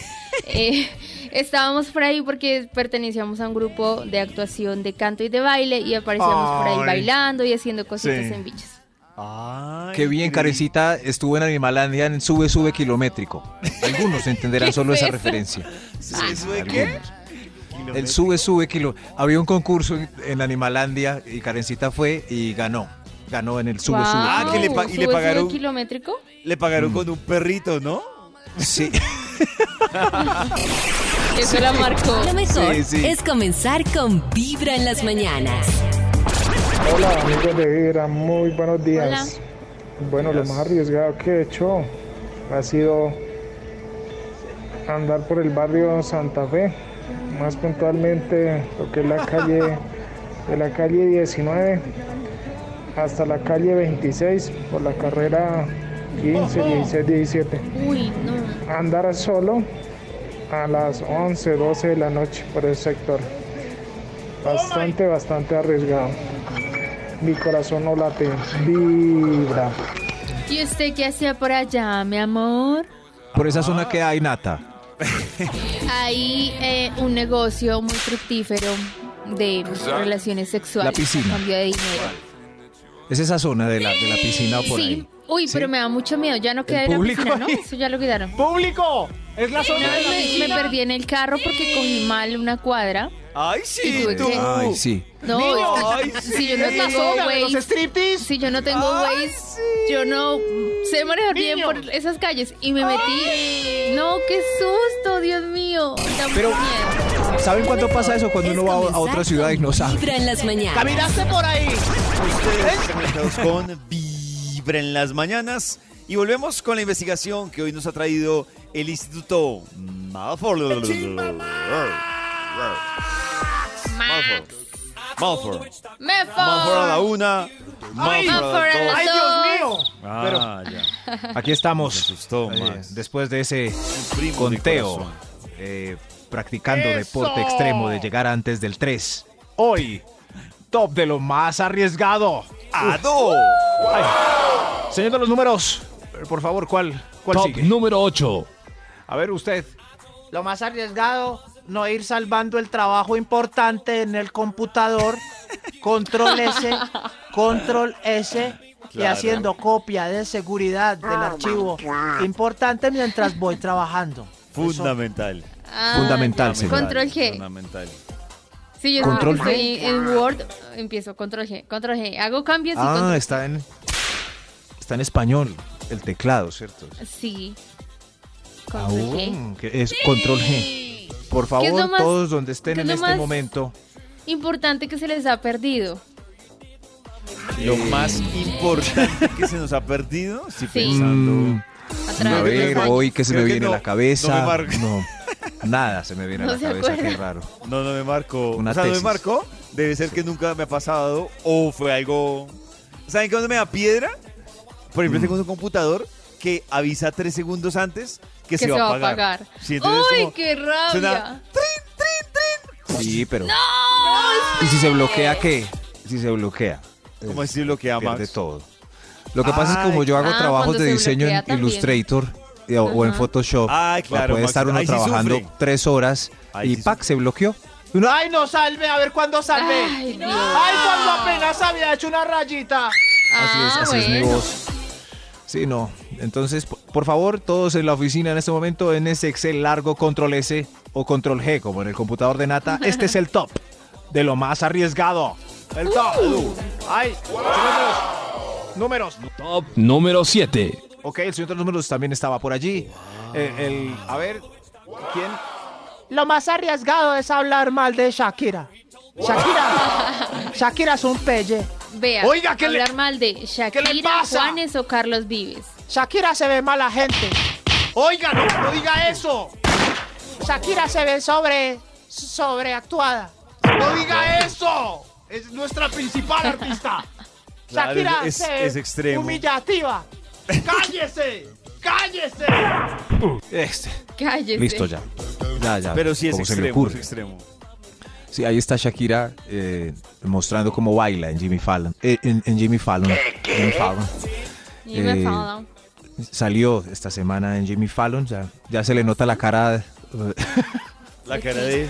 Eh, estábamos por ahí porque pertenecíamos a un grupo de actuación de canto y de baile y aparecíamos por ahí bailando y haciendo cositas Sí. en bichos. Ay, Qué bien. Carecita estuvo en Animalandia en Sube Sube Kilométrico. Algunos entenderán ¿Qué solo es esa referencia. ¿Sí, ¿Eso de qué? El Sube Sube Kilo. Había un concurso en, Animalandia y Karencita fue y ganó. Ganó en el Sube Sube. Ah, que le pa- y le ¿sube, sube pagaron- kilométrico? Le Mm. pagaron con un perrito, ¿no? Sí. Eso la marcó. Lo mejor Sí, sí. es comenzar con Vibra en las mañanas. Hola amigos de Vibra, muy buenos días. Hola. Bueno, lo más arriesgado que he hecho ha sido andar por el barrio Santa Fe, más puntualmente lo que es la calle de la calle 19 hasta la calle 26 por la carrera 15, 16, 17. Uy, no. Andar solo a las 11, 12 de la noche por el sector. Bastante, bastante arriesgado. Mi corazón no late, vibra. ¿Y usted qué hacía por allá, mi amor? Por esa zona que hay nata. Hay eh, un negocio muy fructífero de relaciones sexuales. La piscina. a cambio de dinero. Es esa zona de la, de la piscina o por sí. ahí. Uy, ¿Sí? pero me da mucho miedo. Ya no queda ¿El la público piscina, ¿no? ahí? Eso ya lo quitaron. ¡Público! Es la zona de la me, me piscina. perdí en el carro porque cogí mal una cuadra. Ay, sí, tú. que- Ay, sí. No, Ay, si yo no tengo Waze, si yo no tengo Ay, Waze, yo no sé manejar bien Niño. por esas calles y me metí. No, qué susto, Dios mío. Da Pero- miedo. ¿Saben cuándo pasa eso? Cuando Es uno va a- otra ciudad y no sabe. Vibra en las mañanas. ¿Caminaste por ahí? Ustedes conectados con Vibra en las mañanas. Y volvemos con la investigación que hoy nos ha traído el Instituto Malfour. Malfour. Malfour. A la una. Malfour Malfour a a las las dos. ¡Ay, Dios mío! Ah, ya. Aquí estamos. Me asustó, eh, Max. después de ese Un primo de conteo, corazón. eh, practicando ¡Eso! deporte extremo de llegar antes del 3. Hoy, top de lo más arriesgado. ¡Ado! Ay, señor de los números, eh, por favor, ¿cuál, cuál Top sigue? número 8. A ver, usted. Lo más arriesgado, no ir salvando el trabajo importante en el computador. Control S, control S y haciendo copia de seguridad del archivo importante mientras voy trabajando. Fundamental. Ah, Fundamental, señor. Control G. Fundamental. Si yo Control que estoy en Word, empiezo control G. Control G. Hago cambios y Ah, control está en, está en español, el teclado, ¿cierto? Sí. Ah, Control G. oh, que es control G. Por ¿Qué favor, más- todos donde estén qué es en lo este más- momento, Importante que se les ha perdido. Lo más importante que se nos ha perdido, estoy Sí. pensando. Mm, A a través de ver, hoy que se Creo me viene a no, la cabeza. no. No, nada se me viene No a la cabeza, qué acuerda. raro. No, no me marcó. Una o sea, no me marcó. Debe ser que nunca me ha pasado o fue algo. ¿Saben cuándo me da piedra? Por ejemplo, Mm. tengo un computador que avisa tres segundos antes que, Que se va a apagar. Sí, entonces ¡Uy, como- qué rabia! suena- Sí, pero. ¿Y si se bloquea qué? Si se bloquea. ¿Cómo así bloquea pierde Max? todo. Lo que pasa es que como yo hago Ah, trabajos de se diseño en bloquea también. Illustrator eh, o, o en. Photoshop, Ay, claro, puede Max, estar uno sí trabajando tres horas Ahí y sí ¡pac! se bloqueó. Uno, ¡Ay, no salve! A ver cuándo salve. Ay, Dios. ¡Ay, cuando apenas había hecho una rayita! Así es, Ah, así es mi voz. Sí, no. Entonces, por favor, todos en la oficina en este momento, en ese Excel largo, control S o control G, como en el computador de Nata, este es el top de lo más arriesgado. El top. ¡Ay! de los Números. Top número 7. Ok, el señor de los números también estaba por allí. Eh, el, a ver, ¿quién? Lo más arriesgado es hablar mal de Shakira. Shakira. Shakira es un pelle. Vea, Oiga, ¿qué le- hablar mal de Shakira, pasa? Juanes o Carlos Vives. Shakira se ve mala gente. Oiga, no, no diga eso. Shakira se ve sobre sobreactuada. No diga eso. Es nuestra principal artista. Claro, Shakira es- se ve es extremo. humillativa. ¡Cállese! ¡Cállese! Este. Cállese. Listo ya. Ya, ya. Pero sí es extremo, es extremo. Sí, ahí está Shakira eh, mostrando cómo baila en Jimmy Fallon. Eh, en, en Jimmy Fallon. Jimmy Fallon. Y me Eh, fala. Salió esta semana en Jimmy Fallon. Ya, ya se le nota la cara eh, La cara de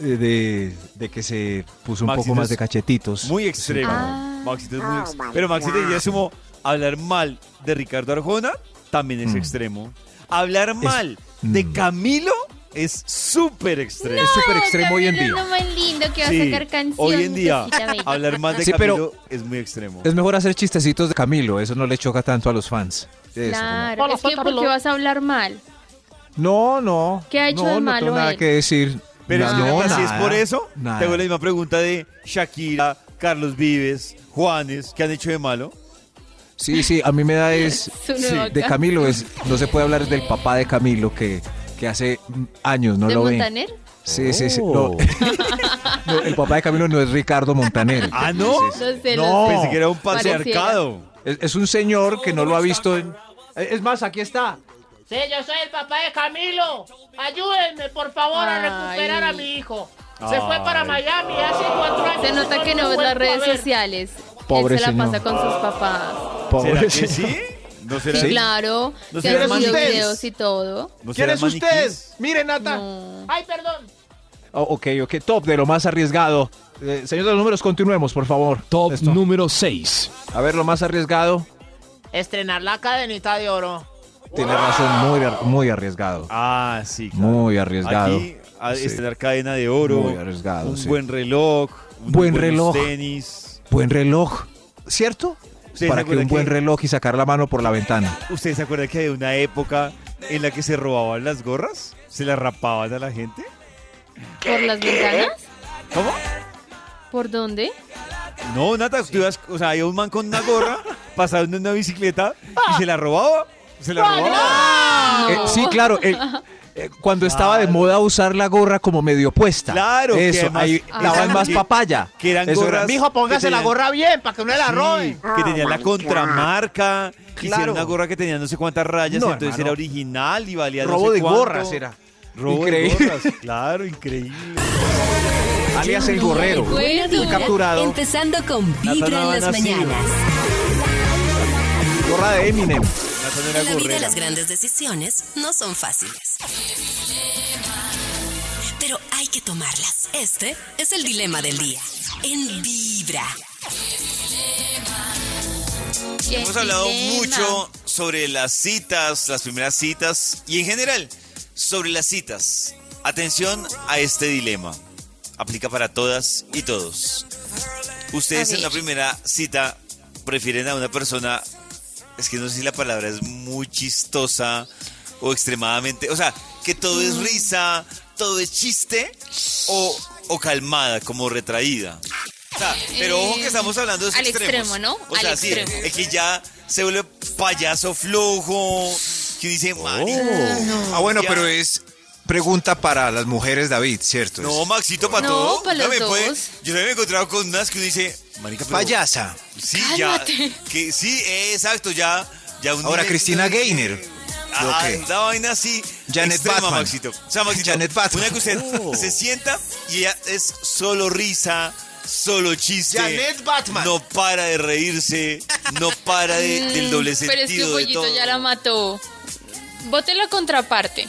de, de que se puso un Maxito poco más de cachetitos. muy extremo. Ah. Maxito es muy extremo. Pero Maxito ya sumo hablar mal de Ricardo Arjona también es Mm. extremo. Hablar mal de mm. Camilo es súper extremo. es súper extremo hoy en día. Es lo más lindo que va a sacar canción. hoy en día hablar mal de Sí, pero- Camilo es muy extremo. Es mejor hacer chistecitos de Camilo, eso no le choca tanto a los fans. Eso, Claro, Hola, es que ¿por qué vas a hablar mal? No, no. ¿Qué ha hecho no, de no malo tengo nada él? que decir. Pero es que no, si es nada, por eso, nada. te hago la misma pregunta de Shakira, Carlos Vives, Juanes, ¿qué han hecho de malo? Sí, sí, a mí me da es... Nueva de. Camilo es... No se puede hablar del papá de Camilo que, que hace años no ¿De lo ve. Montaner? Sí, sí, sí. Oh. No. No, el papá de Camilo no es Ricardo Montaner. Ah, ¿no? Sí, sí. No sé, No. lo sé. Pensé que era un Pareciera. patriarcado. Es, es un señor que no lo ha visto en... Es más, aquí está. Sí, yo soy el papá de Camilo. Ayúdenme, por favor, a Ay. recuperar a mi hijo. Se fue para. Miami hace cuatro años. Se nota que no ves las redes sociales. Pobre Él se la señor. pasa con sus papás. Pobre ¿Será que señor. sí? ¿No será Sí, Sí. claro. ¿No serán han subido maniquís? videos y todo. ¿No ¿Quién es usted? Mire, Nata. No. Ay, perdón. Oh, ok, ok, top de lo más arriesgado. Eh, señor de los números, continuemos, por favor. Top Esto. número 6. A ver, lo más arriesgado. Estrenar la cadenita de oro. Tiene razón, muy, muy arriesgado. Ah, sí, claro. Muy arriesgado. Aquí, a Sí. estrenar cadena de oro, Muy arriesgado, un sí. buen reloj, Buen reloj. tenis. Buen reloj, ¿cierto? ¿Ustedes Para que un buen que- reloj y sacar la mano por la ventana. ¿Ustedes se acuerdan que había una época en la que se robaban las gorras? ¿Se las rapaban a la gente? ¿Por las ventanas? ¿Cómo? ¿Por dónde? No, Nata, tú ibas, o sea, había un man con una gorra pasando en una bicicleta y se la robaba. Se la robaba. Eh, sí, claro. el- eh, cuando estaba de moda usar la gorra como medio puesta. Claro, que Eso, además- ahí Ah. daban más papaya. que eran Eso era- gorras- Mijo, póngase que la tenían- gorra bien para que no le la Sí, roben. que tenía la contramarca, era una gorra que tenía no sé cuántas rayas, No, entonces hermano. era original y valía no Robo sé de cuánto. gorras era. Robo Increíble. de gorras, claro, increíble. Alias el gorrero. Vibra, capturado. Empezando con Vibra en las mañanas. Gorra de Eminem. Era En la vida las grandes decisiones no son fáciles. Pero hay que tomarlas. Este es el dilema del día. En Vibra. Hemos hablado dilema. mucho sobre las citas, las primeras citas y en general sobre las citas. Atención a este dilema. Aplica para todas y todos. Ustedes en la primera cita prefieren a una persona, es que no sé si la palabra es muy chistosa o extremadamente, o sea, que todo Mm. es risa, todo es chiste o, o calmada, como retraída. O sea, pero ojo que Eh, estamos hablando de esos al extremos. extremo, ¿no? O Al sea, sí, extremo. el que ya se vuelve payaso flojo, que dice, marica, Ah, bueno, ya". pero es pregunta para las mujeres, David, ¿cierto? No, Maxito, para No, todo. pa' los puede- dos. yo también me he encontrado con unas que uno dice, marica, pero... Payasa. Sí, Cálmate. ya. Que, sí, exacto, ya. ya un Ahora Cristina Gaynor. Ah, ¿Lo qué? una vaina así. Janet extrema, Batman. Maxito. O sea, Maxito, Janet Batman. Una que usted Oh. se sienta y ella es solo risa, solo chiste. Janet Batman. No para de reírse, no para de- Mm, del doble sentido Pero es que de Pollito ya la mató. Vote la contraparte.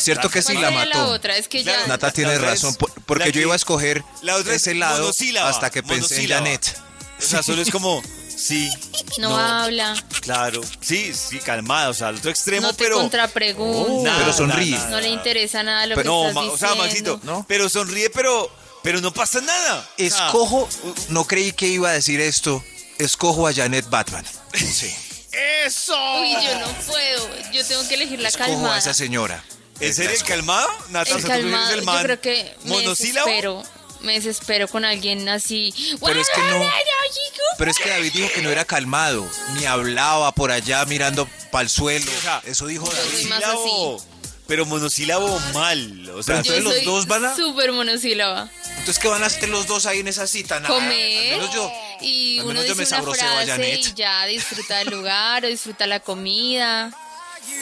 Cierto que sí ¿Cuál la sería la mató. otra? Es que Claro. ya... Nata tiene razón, porque yo que- iba a escoger la otra es ese lado hasta que pensé en. Janet. O sea, solo es como, sí, No, habla, claro, sí, sí, calmada, o sea, al otro extremo, no te pero... contrapregunta, Nada, Pero sonríe. nada, no le nada. interesa nada lo Pero que no, estás ma- o sea, diciendo. Maxito, ¿no? pero sonríe, pero, pero no pasa nada. Escojo, no creí que iba a decir esto, escojo a Janet Batman. Sí, ¡Eso! Uy, yo no puedo, yo tengo que elegir la escojo a calmada. esa señora. ¿En serio el calmado? Nata, o El sea, ¿tú prefieres calmado, el yo man creo que me monosílabo? desespero, me desespero con alguien así. Pero es que no- Pero es que David dijo que no era calmado, ni hablaba por allá mirando para el suelo. O sea, Eso dijo David. Pero monosílabo mal, o sea, Pero Yo entonces los soy dos van a- súper monosílaba. Entonces, ¿qué van a hacer los dos ahí en esa cita? Nada, Comer Al menos yo. y al uno menos yo dice me una a frase Janet. y ya disfruta del lugar o disfruta la comida.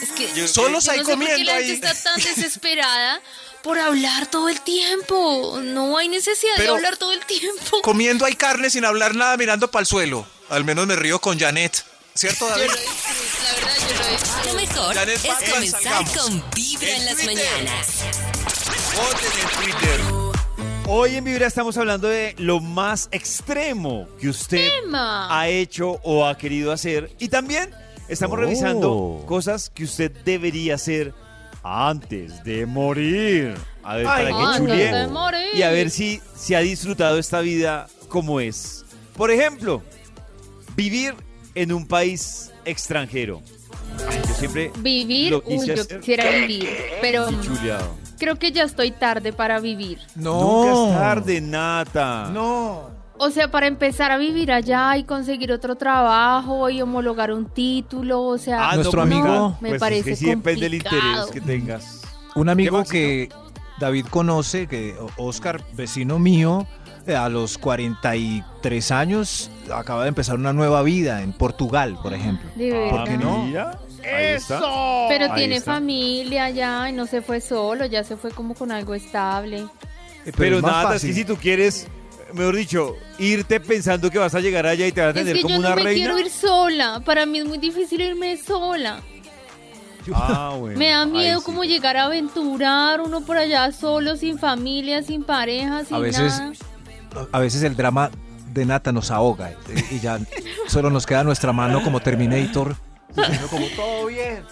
Es que Yo- Solos no sé por qué comiendo la gente ahí. está tan desesperada por hablar todo el tiempo. No hay necesidad Pero- de hablar todo el tiempo. Comiendo hay carne sin hablar nada, mirando para el suelo. Al menos me río con Janet. ¿Cierto, Yo David? lo disfruto, la verdad yo lo disfruto. Lo mejor Janet es comenzar salgamos. con Vibra en las Twitter. mañanas. Voten en Twitter. Hoy en Vibra estamos hablando de lo más extremo que usted Tema. ha hecho o ha querido hacer. Y también estamos Oh. revisando cosas que usted debería hacer antes de morir. A ver, Ay, para que. Y a ver si, si ha disfrutado esta vida como es. Por ejemplo, vivir en un país extranjero. Ay, yo siempre Vivir, lo quise uy, yo hacer quisiera vivir, pero creo que ya estoy tarde para vivir. Nunca es tarde, Nata. No. O sea, para empezar a vivir allá y conseguir otro trabajo y homologar un título, o sea, Ah, Nuestro pues, amigo- no, me pues, parece es que sí depende del complicado. interés que tengas. Un amigo que David conoce, que Oscar, vecino mío, eh, a los 43 años, acaba de empezar una nueva vida en Portugal, por ejemplo. ¿Por qué no? Está. ¡Eso! Pero Ahí tiene está. familia allá y no se fue solo, ya se fue como con algo estable. Eh, Pero es nada, es fácil. que si tú quieres, mejor dicho, irte pensando que vas a llegar allá y te vas a Es tener que como yo una no me reina. quiero ir sola, para mí es muy difícil irme sola. Ah, bueno, Me da miedo sí. como llegar a aventurar uno por allá solo, sin familia, sin pareja, sin A veces, nada. a veces el drama de Nata nos ahoga eh, y ya solo nos queda nuestra mano como Terminator. como todo bien,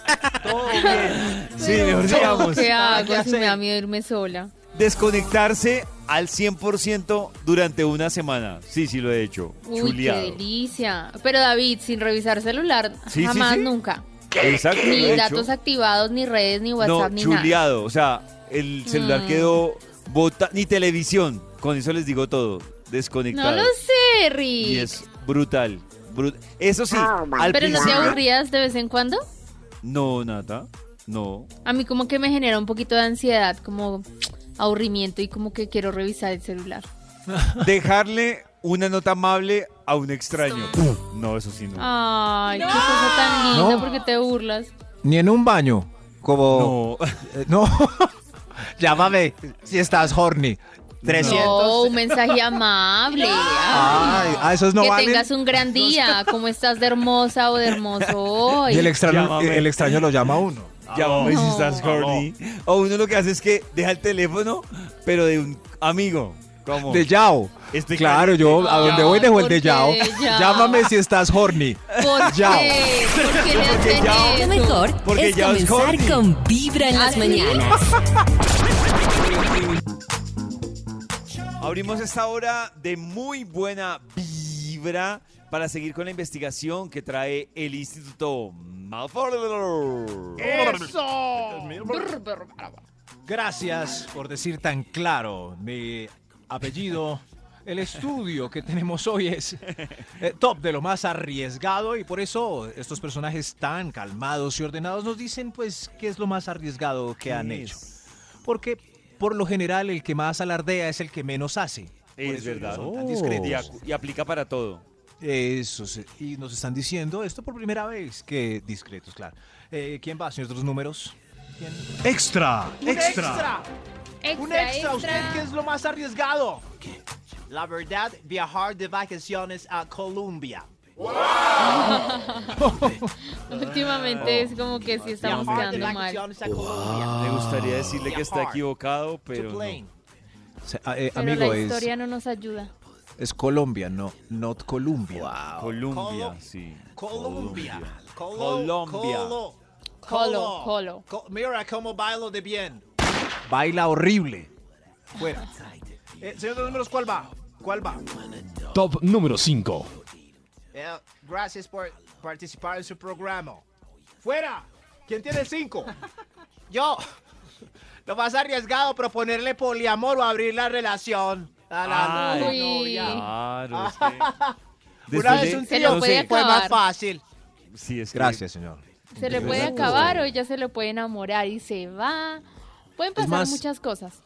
todo bien. Sí, mejor digamos, ¿Qué nada hago que si me da miedo irme sola? Desconectarse al 100% durante una semana. Sí, sí lo he hecho. Uy, Chuleado. qué delicia. Pero David, sin revisar celular, Sí, jamás, sí. nunca. Exacto. Ni he datos hecho. activados, ni redes, ni No, WhatsApp, ni nada. chuleado. O sea, el celular Mm. quedó bota, ni televisión. Con eso les digo todo. Desconectado. No lo sé, Rick. Y es brutal. brut- Eso sí, al ¿Pero no te aburrías de vez en cuando? No, nada. No. A mí como que me genera un poquito de ansiedad, como aburrimiento y como que quiero revisar el celular. Dejarle una nota amable a un extraño. No, eso sí no. Ay, qué cosa tan linda, No. porque te burlas. Ni en un baño. Como. Eh, No. Llámame si estás horny. 300. No, un mensaje amable. Ay, Ay, ah, esos no que valen. tengas un gran día, como estás de hermosa o de hermoso hoy. Y el extraño, Llámame. el extraño lo llama a uno. Llámame si estás horny. O uno lo que hace es que deja el teléfono, pero de un amigo. Como De Yao. Estoy Claro, caliente. yo a donde voy dejo el de ¿por qué Yao. Yao? Llámame si estás horny. ¿Por Yao. qué? ¿Por qué le Porque hacen ya- Lo mejor Porque es ya es comenzar con Vibra en las ¿Ah, mañanas. Abrimos esta hora de muy buena vibra para seguir con la investigación que trae el Instituto. Gracias por decir tan claro mi apellido. El estudio que tenemos hoy es eh, top de lo más arriesgado y por eso estos personajes tan calmados y ordenados nos dicen pues qué es lo más arriesgado que han ¿Qué hecho. es? Porque por lo general el que más alardea es el que menos hace. Por Es verdad. acu- y aplica para todo. Eso, sí. y nos están diciendo esto por primera vez, que discretos, claro. Eh, ¿Quién va, señor los números? ¿Quién? Extra, Un extra. Extra, Un extra, extra. ¿usted qué es lo más arriesgado? La verdad, viajar de vacaciones a Colombia. Últimamente es como que sí estamos quedando mal. vacaciones a Colombia. Me gustaría decirle que está equivocado, pero no. plane. Se- ah, eh, Pero amigo, la es, historia no nos ayuda. Es Colombia, no, not Colombia. Colombia, Colo- sí. Colombia. Colo- Colombia. Colo- Colo, colo. Co- Mira cómo bailo de bien. Baila horrible. Fuera. Eh, señor de los números, ¿cuál va? ¿Cuál va? Top número 5. Eh, gracias por participar en su programa. ¡Fuera! ¿Quién tiene el 5? Yo. Lo más arriesgado proponerle poliamor o abrir la relación. A la Ay, novia. Claro, es que- Una vez un Se tío lo puede fue más fácil. Sí, es que- Gracias, señor. Se le puede acabar o ella se le puede enamorar y se va. Pueden pasar más- muchas cosas.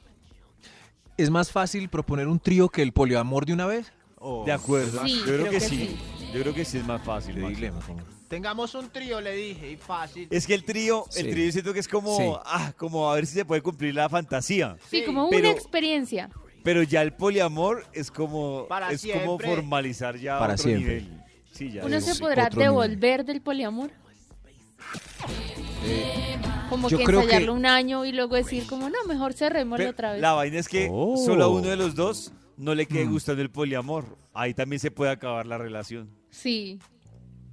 ¿Es más fácil proponer un trío que el poliamor de una vez? ¿O- De acuerdo. Sí, Yo creo, creo que, que sí. sí. Yo creo que sí es más fácil. Dilema, Tengamos un trío, le dije, y fácil. Es que el trío, el Sí. trío siento que es como, Sí. ah, como a ver si se puede cumplir la fantasía. Sí, Sí, como pero- una experiencia. Pero ya el poliamor es como, Para es como siempre. formalizar ya Para otro siempre. nivel. Sí, ya ¿Uno es- se podrá otro nivel. devolver del poliamor? como yo que creo ensayarlo que- un año y luego decir como, no, mejor cerrémoslo Pero otra vez. La vaina es que Oh. solo a uno de los dos no le quede Mm. gustando el poliamor. Ahí también se puede acabar la relación. Sí.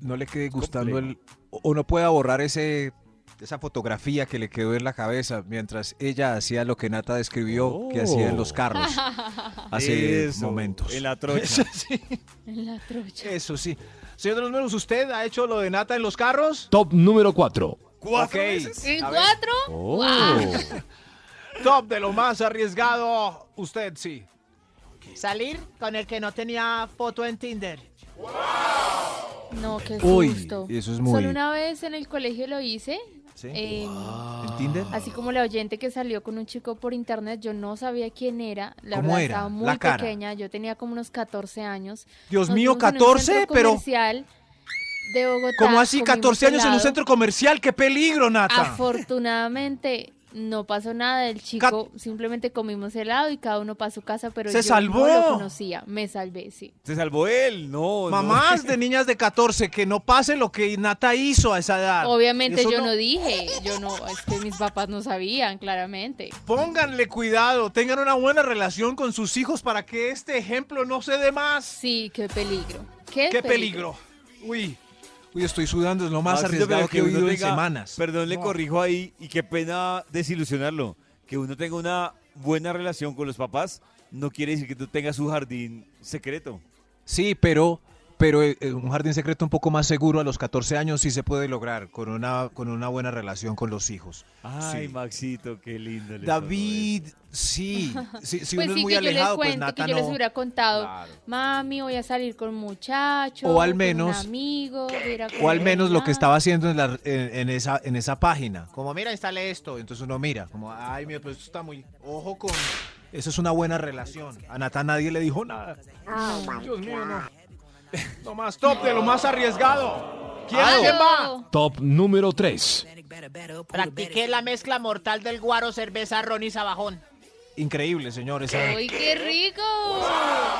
no le quede gustando el o o no pueda borrar ese esa fotografía que le quedó en la cabeza mientras ella hacía lo que Nata describió que hacía en los carros hace Eso, momentos. En la trocha. Sí, En la trocha. eso sí. Señor de los números, ¿usted ha hecho lo de Nata en los carros? Top número 4. ¿Cuatro veces? ¿En cuatro? Wow. Top de lo más arriesgado, usted sí. Salir con el que no tenía foto en Tinder. No, qué Uy, susto. eso es muy- Solo una vez en el colegio lo hice. ¿Sí? eh, ¿En Tinder? Así como la oyente que salió con un chico por internet, yo no sabía quién era. La ¿Cómo verdad era? estaba muy La cara. pequeña, yo tenía como unos 14 años. Dios Nos mío, vimos en un 14, centro pero comercial de Bogotá. ¿cómo así comimos 14 años en un centro comercial? ¡Qué peligro, Nata! Afortunadamente no pasó nada del chico, simplemente comimos helado y cada uno para su casa, pero ¡Se yo salvó! no lo conocía, me salvé, sí. Se salvó él, no. no. Mamás de niñas de 14, que no pase lo que Nata hizo a esa edad. Obviamente Eso yo no... dije, yo no, es que mis papás no sabían, claramente. Pónganle cuidado, tengan una buena relación con sus hijos para que este ejemplo no se dé más. Sí, qué peligro. Qué, ¡Qué peligro! Uy, uy, estoy sudando, es lo más Maxito, arriesgado pero que he oído en semanas. Perdón, le No. corrijo ahí y qué pena desilusionarlo. Que uno tenga una buena relación con los papás no quiere decir que tú tengas su jardín secreto. Sí, pero Pero eh, eh, un jardín secreto un poco más seguro a los 14 años sí se puede lograr con una, con una buena relación con los hijos. Ay, Sí. Maxito, qué lindo. le David, sí. sí, si pues uno sí, es muy que yo les alejado, pues cuento, Nata que yo les hubiera contado, Claro. mami, voy a salir con un muchacho, O al con menos- un amigo, ir a O al menos lo que helado". estaba haciendo en, la- en- en esa, en esa página. Como mira, instale esto. Entonces uno mira, como, ay, mira, pues esto está muy... Ojo con... Eso es una buena relación. A Nata nadie le dijo nada. Dios mío, no. No más top de lo más arriesgado. ¿Quién, va? Top número 3. Practiqué la mezcla mortal del guaro, cerveza, ron y sabajón. Increíble, señor. esa- ¡Uy, qué rico!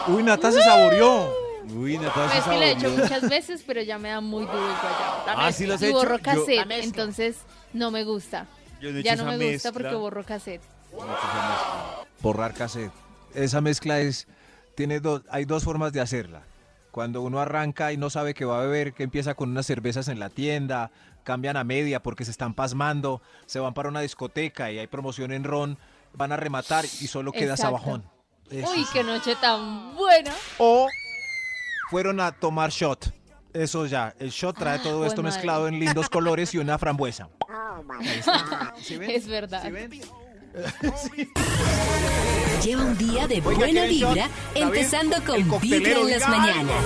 Uy, Nata se saboreó. Uy, Pues se que lo he hecho muchas veces, pero ya me da muy duro el guayabo. La Ah, mezcla. sí los Y he hecho. borro Yo- cassette, La mezcla. entonces no me gusta. Yo no he Ya no esa me gusta porque borro cassette. Borrar cassette. Esa mezcla es... Tiene dos, hay dos formas de hacerla. Cuando uno arranca y no sabe que va a beber, que empieza con unas cervezas en la tienda, cambian a media porque se están pasmando, se van para una discoteca y hay promoción en ron, van a rematar y solo queda Exacto. sabajón. Eso Uy, sí. qué noche tan buena. O fueron a tomar shot. Eso ya, el shot trae todo jue esto madre. mezclado en lindos colores y una frambuesa. ¿Sí ven? Es verdad. ¿Sí ven? Lleva un día de Oiga, buena vibra, empezando con Vibra en las mañanas.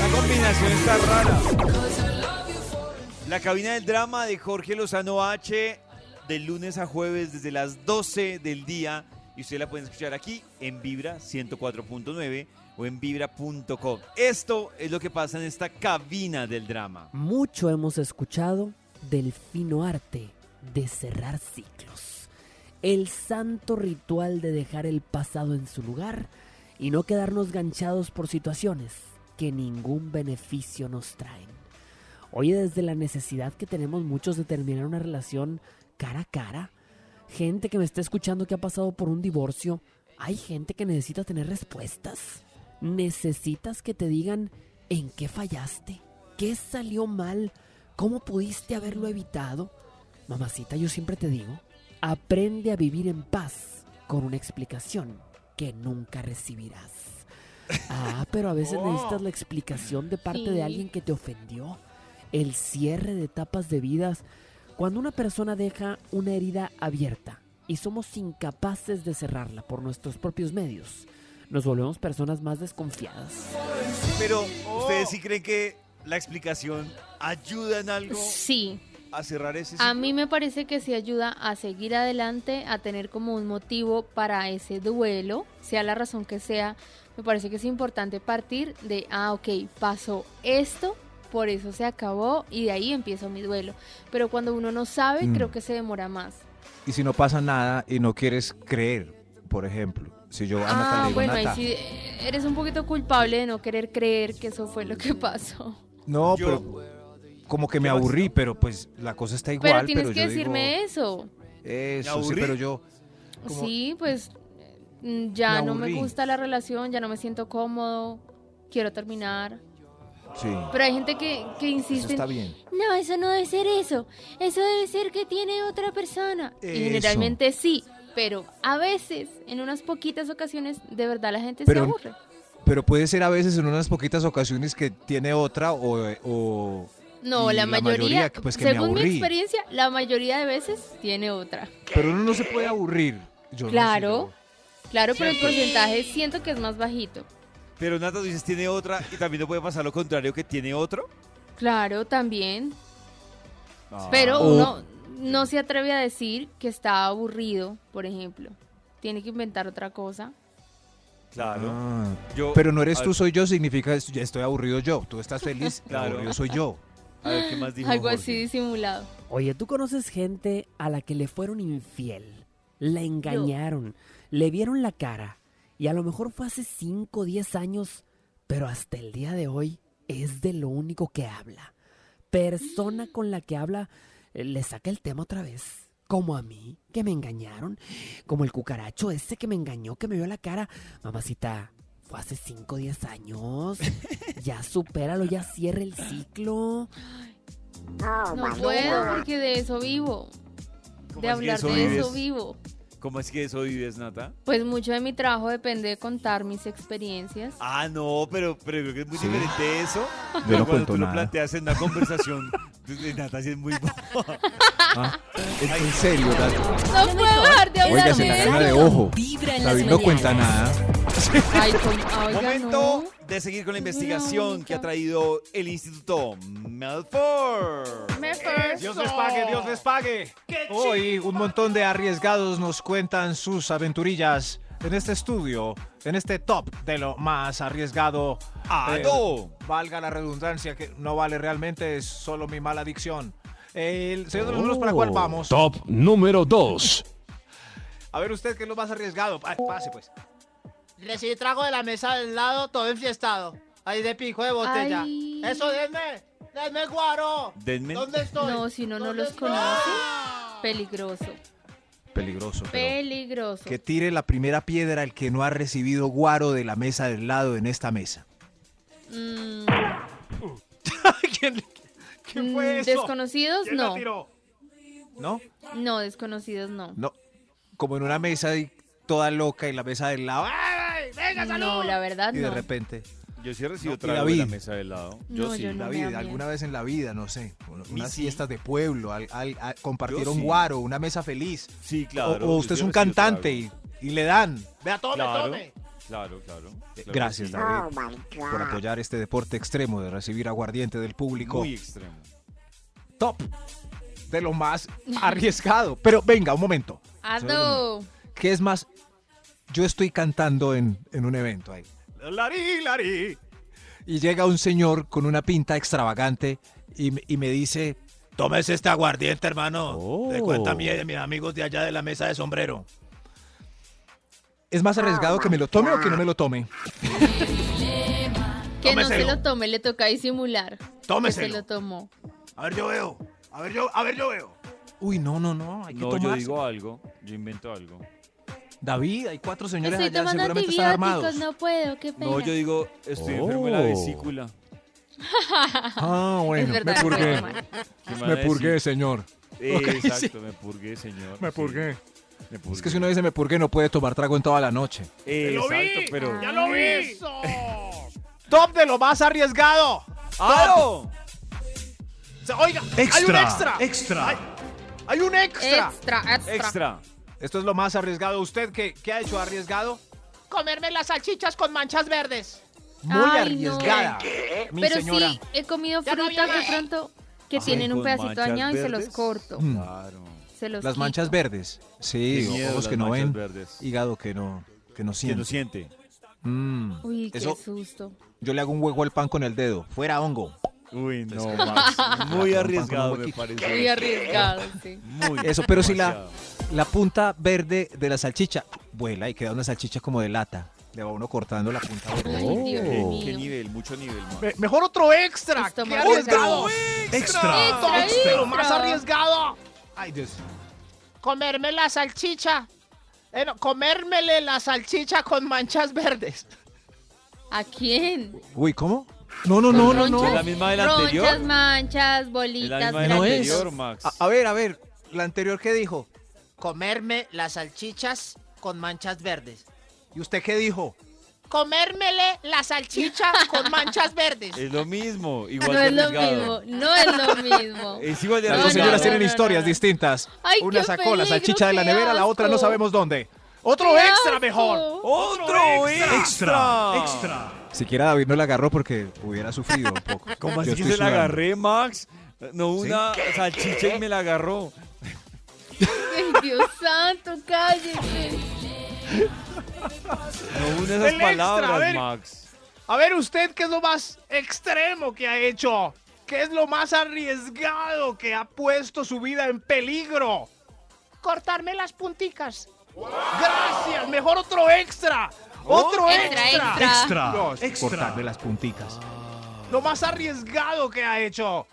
La combinación está rara. La cabina del drama de Jorge Lozano H, del lunes a jueves desde las 12 del día. Y usted la pueden escuchar aquí en Vibra 104.9 o en vibra.com. Esto es lo que pasa en esta cabina del drama. Mucho hemos escuchado del fino arte de cerrar ciclos. El santo ritual de dejar el pasado en su lugar y no quedarnos ganchados por situaciones que ningún beneficio nos traen. Oye, desde la necesidad que tenemos muchos de terminar una relación cara a cara, gente que me está escuchando que ha pasado por un divorcio, hay gente que necesita tener respuestas. Necesitas que te digan en qué fallaste, qué salió mal, cómo pudiste haberlo evitado. Mamacita, yo siempre te digo, aprende a vivir en paz con una explicación que nunca recibirás. Ah, pero a veces necesitas la explicación de parte Sí. de alguien que te ofendió. El cierre de etapas de vidas. Cuando una persona deja una herida abierta y somos incapaces de cerrarla por nuestros propios medios, nos volvemos personas más desconfiadas. Pero, ¿ustedes sí creen que la explicación ayuda en algo Sí, a cerrar ese a ciclo? mí me parece que sí ayuda a seguir adelante, a tener como un motivo para ese duelo, sea la razón que sea. Me parece que es importante partir de, ah, ok, pasó esto, por eso se acabó y de ahí empiezo mi duelo. Pero cuando uno no sabe, Mm. creo que se demora más. Y si no pasa nada y no quieres creer, por ejemplo, si yo a Ah, bueno, ahí "Nata, sí eres un poquito culpable de no querer creer que eso fue lo que pasó. no, Yo- pero como que me aburrí, pero pues la cosa está igual, pero tienes pero que yo decirme digo, eso. ¿Me Eso, sí, pero yo Como- Sí, pues mm, ya Me no me gusta la relación, ya no me siento cómodo, quiero terminar. sí, Pero hay gente que, que eso insiste, está bien. no, eso no debe ser eso, eso debe ser que tiene otra persona. Y Eso. generalmente sí, pero a veces, en unas poquitas ocasiones, de verdad la gente Pero- se aburre. Pero puede ser a veces en unas poquitas ocasiones que tiene otra o, o- No, la mayoría, pues que me según mi experiencia, la mayoría de veces tiene otra. Pero uno no se puede aburrir. Yo no sé, Claro. Claro, pero el porcentaje siento que es más bajito. Pero Nata, tú dices, tiene otra y también no puede pasar lo contrario, que tiene otro. Claro, también. Ah. Pero uno no se atreve a decir que está aburrido, por ejemplo. Tiene que inventar otra cosa. Claro. Ah. Yo- Pero no eres tú, soy yo, significa estoy aburrido yo. Tú estás feliz, Claro. aburrido soy yo. A ver, ¿qué más dijo Algo Jorge? así disimulado. Oye, ¿tú conoces gente a la que le fueron infiel? La engañaron, le vieron la cara y a lo mejor fue hace 5 o 10 años, pero hasta el día de hoy es de lo único que habla. Persona con la que habla eh, le saca el tema otra vez. Como a mí, que me engañaron. Como el cucaracho ese que me engañó, que me vio la cara. Mamacita, fue hace 5 o 10 años. Ya supéralo, ya cierra el ciclo. No puedo porque de eso vivo. ¿Cómo De hablar eso de vives? eso vivo. ¿Cómo es que eso vives, Nata? Pues mucho de mi trabajo depende de contar mis experiencias. Ah, no, pero, pero creo que es muy Sí. diferente eso. Yo no Cuando cuento tú lo planteas en una conversación, Nata sí es muy Ah, en, en serio, Nata. No puedo dejar de hablar Oiga, se gana de ojo. Vibra en David no cuenta nada. Ay, con- oiga, Momento no. De seguir con la investigación que ha traído el Instituto Melford. Dios les pague, Dios les pague. Hoy un montón de arriesgados nos cuentan sus aventurillas en este estudio, en este top de lo más arriesgado. ¡Ah, Eh, no! Valga la redundancia, que no vale realmente, es solo mi mala adicción. El señor de los números para cuál vamos. Top número 2. A ver usted qué es lo más arriesgado. Ay, pase pues. Recibí trago de la mesa del lado, todo enfiestado. Ahí de pico de botella. Ay. Eso, denme. Denme guaro. Denme. ¿Dónde estoy? No, si no ¿Dónde los estoy? conoce, peligroso. Peligroso. Peligroso. Que tire la primera piedra el que no ha recibido guaro de la mesa del lado en esta mesa. Mm, ¿Quién, quién mm, fue eso? Desconocidos, ¿Quién la no. tiró? ¿No? No, desconocidos, no. No. Como en una mesa y toda loca y la mesa del lado. ¡Ay, venga, salud! No, la verdad Y de no. repente. Yo sí he recibido No, y trago de la David. mesa del lado. Yo No, sí. yo no. David, da alguna miedo. vez en la vida, no sé, unas sí. fiestas de pueblo, al- al- Yo sí. guaro, una mesa feliz. Sí, O- claro. o, yo usted sí es he un recibido cantante y, trago. y le dan. Vea, tome, Claro. tome. Claro, claro. claro Gracias, que sí. David, por apoyar este deporte extremo de recibir aguardiente del público. Muy extremo. top de lo más arriesgado. Pero venga, un momento. Ado. ¿Qué es más? Yo estoy cantando en, en un evento ahí. Lari, lari. Y llega un señor con una pinta extravagante y, me- y me dice, tómese este aguardiente, hermano. De cuenta mía y de mis amigos de allá de la mesa de sombrero. ¿Es más arriesgado que me lo tome o que no me lo tome? Que no se lo tome, le toca disimular. Tómeselo. Que se lo tomó. A ver, yo veo. A ver, yo, a ver, yo veo. Uy, no, no, no. Hay que No, yo digo algo. Yo invento algo. David, hay cuatro señores Estoy allá, seguramente están armados. no puedo, qué pena. No, yo digo, estoy enfermo de la Oh. vesícula. Ah, bueno, verdad, me purgué. tomar. ¿Qué me purgué, señor. Eh, sí. exacto, me purgué, señor. Me sí. purgué. Me purgué. Es que si uno dice me purgué, no puede tomar trago en toda la noche. Eh, ¡Lo vi! exacto, pero... ¡Ya lo vi! ¡Eso! Top de lo más arriesgado. ¡Claro! Oiga, hay un extra. Extra. Hay, hay un extra. Extra, extra. Extra. Esto es lo más arriesgado. ¿Usted qué, qué ha hecho arriesgado? Comerme las salchichas con manchas verdes. Muy Ay, no. arriesgada. Mi Pero señora. sí, he comido no frutas de pronto que Ay, tienen un pedacito dañado y se los corto. Mm. Claro. Se los Las quito. manchas verdes. Sí, miedo ojos que no manchas ven. verdes. Hígado que no, que no ¿Quién lo siente. siente? Mm. Uy, qué Eso, susto. yo le hago un hueco al pan con el dedo. Fuera hongo. Uy, no, Max. Muy arriesgado, me parece. Muy arriesgado, sí. Muy Eso, pero si la, la punta verde de la salchicha vuela y queda una salchicha como de lata. Le va uno cortando la punta verde. ¿Qué, nivel? Mucho nivel, Max. Me- mejor otro extra. Esto ¡Qué más arriesgado! Extra. Extra, Extra, lo más extra. arriesgado. Ay, Dios. Comerme la salchicha. Eh, no, comérmele la salchicha con manchas verdes. ¿A quién? Uy, ¿cómo? No, no, no, no, no. ¿Es la misma de la Ronchas, anterior? manchas, Es bolitas. la misma de la No es. anterior, Max. A, a ver, a ver. La anterior, ¿qué dijo? Comerme las salchichas con manchas verdes. ¿Y usted qué dijo? Comérmele la salchicha con manchas verdes. Es lo mismo, igual No de es lo mismo, no es lo mismo. Es igual de Las dos señoras tienen historias distintas. Ay, Una sacó la salchicha de la nevera, la otra no sabemos dónde. Otro ¡Qué extra mejor. ¡Otro extra! Extra. Siquiera David no la agarró porque hubiera sufrido un poco. ¿Cómo Yo así que se la agarré, Max? No una salchicha y me la agarró. Ay, Dios santo, cállese. No una El esas extra, a palabras, ver. Max. A ver, usted, ¿qué es lo más extremo que ha hecho? ¿Qué es lo más arriesgado que ha puesto su vida en peligro? Cortarme las punticas. Gracias, mejor otro extra. Otro Extra, extra. extra. Dios, Cortarle las punticas. Lo más arriesgado que ha hecho.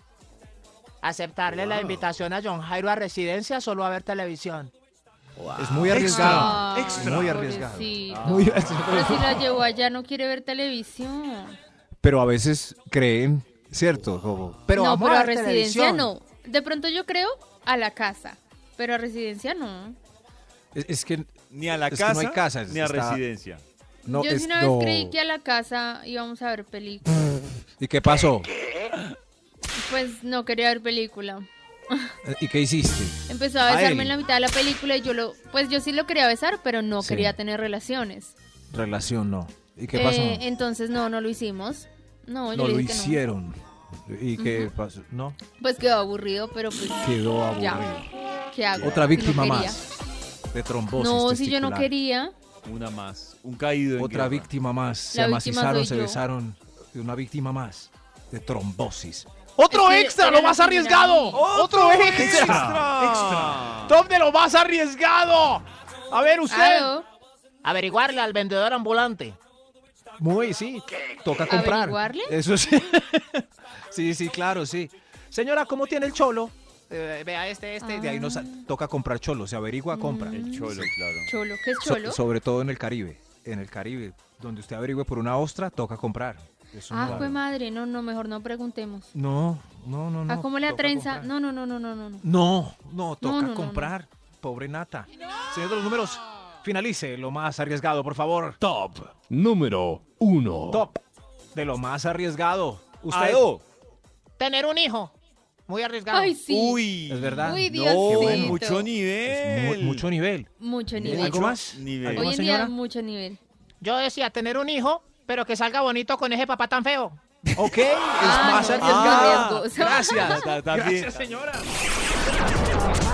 Aceptarle la invitación a John Jairo a residencia solo a ver televisión. Es muy arriesgado. Ay, Muy arriesgado. Muy Pero si la llevó allá no quiere ver televisión. Pero a veces creen, ¿cierto? Como, pero no, vamos pero a residencia televisión. no. De pronto yo creo a la casa, pero a residencia no. Es, es que Ni a la casa, no hay casas, ni a está- residencia. No Yo es una vez no. creí que a la casa íbamos a ver película. ¿Y qué pasó? Pues no quería ver película. ¿Y qué hiciste? Empezó a besarme en la mitad de la película y yo lo, pues yo sí lo quería besar, pero no Sí. quería tener relaciones. Relación no. ¿Y qué pasó? Eh, entonces no, no lo hicimos. No, yo no lo no. hicieron. ¿Y qué pasó? No, Pues quedó aburrido, pero pues quedó aburrido. ya. ¿Qué hago? Otra víctima más de trombosis No, si yo no quería. Una más. Un caído en Otra guerra. víctima más. Se La amacizaron, se besaron. De una víctima más de trombosis. ¡Otro Es que extra, lo más arriesgado! ¡Otro extra! Extra. ¡Top de lo más arriesgado! A ver, usted. Aló, Averiguarle al vendedor ambulante. Muy, sí. Toca comprar. ¿Averiguarle? Eso sí. sí, sí, claro, sí. Señora, ¿cómo tiene el cholo? Eh, vea este, este. De ahí nos Ah. toca comprar cholo. Se averigua, compra. El cholo, claro. Cholo, ¿qué es So- cholo? sobre todo en el Caribe. En el Caribe, donde usted averigüe por una ostra, toca comprar. Eso ah, no- fue madre, no, no, mejor no preguntemos. No, no, no, no. ¿A cómo atrenza? comprar. No, no, no, no, no, no. no. No, no, toca no, no, no. comprar. Pobre nata. Señor de los números, finalice lo más arriesgado, por favor. Top número 1. Top de lo más arriesgado. Usted. Aló. Tener un hijo. Muy arriesgado. Ay, sí. Uy. Es verdad. Uy, No, Diosito. qué bueno. Mucho nivel. mu- mucho nivel. Mucho ¿Algo nivel. más? Nivel. ¿Algo Hoy en día, señora? mucho nivel. Yo decía tener un hijo, pero que salga bonito con ese papá tan feo. Ok, es Ah, más no, es arriesgado. Gracias. Gracias, señora.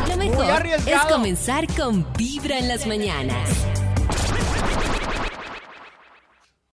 Lo mejor es arriesgado. comenzar con Vibra en las mañanas.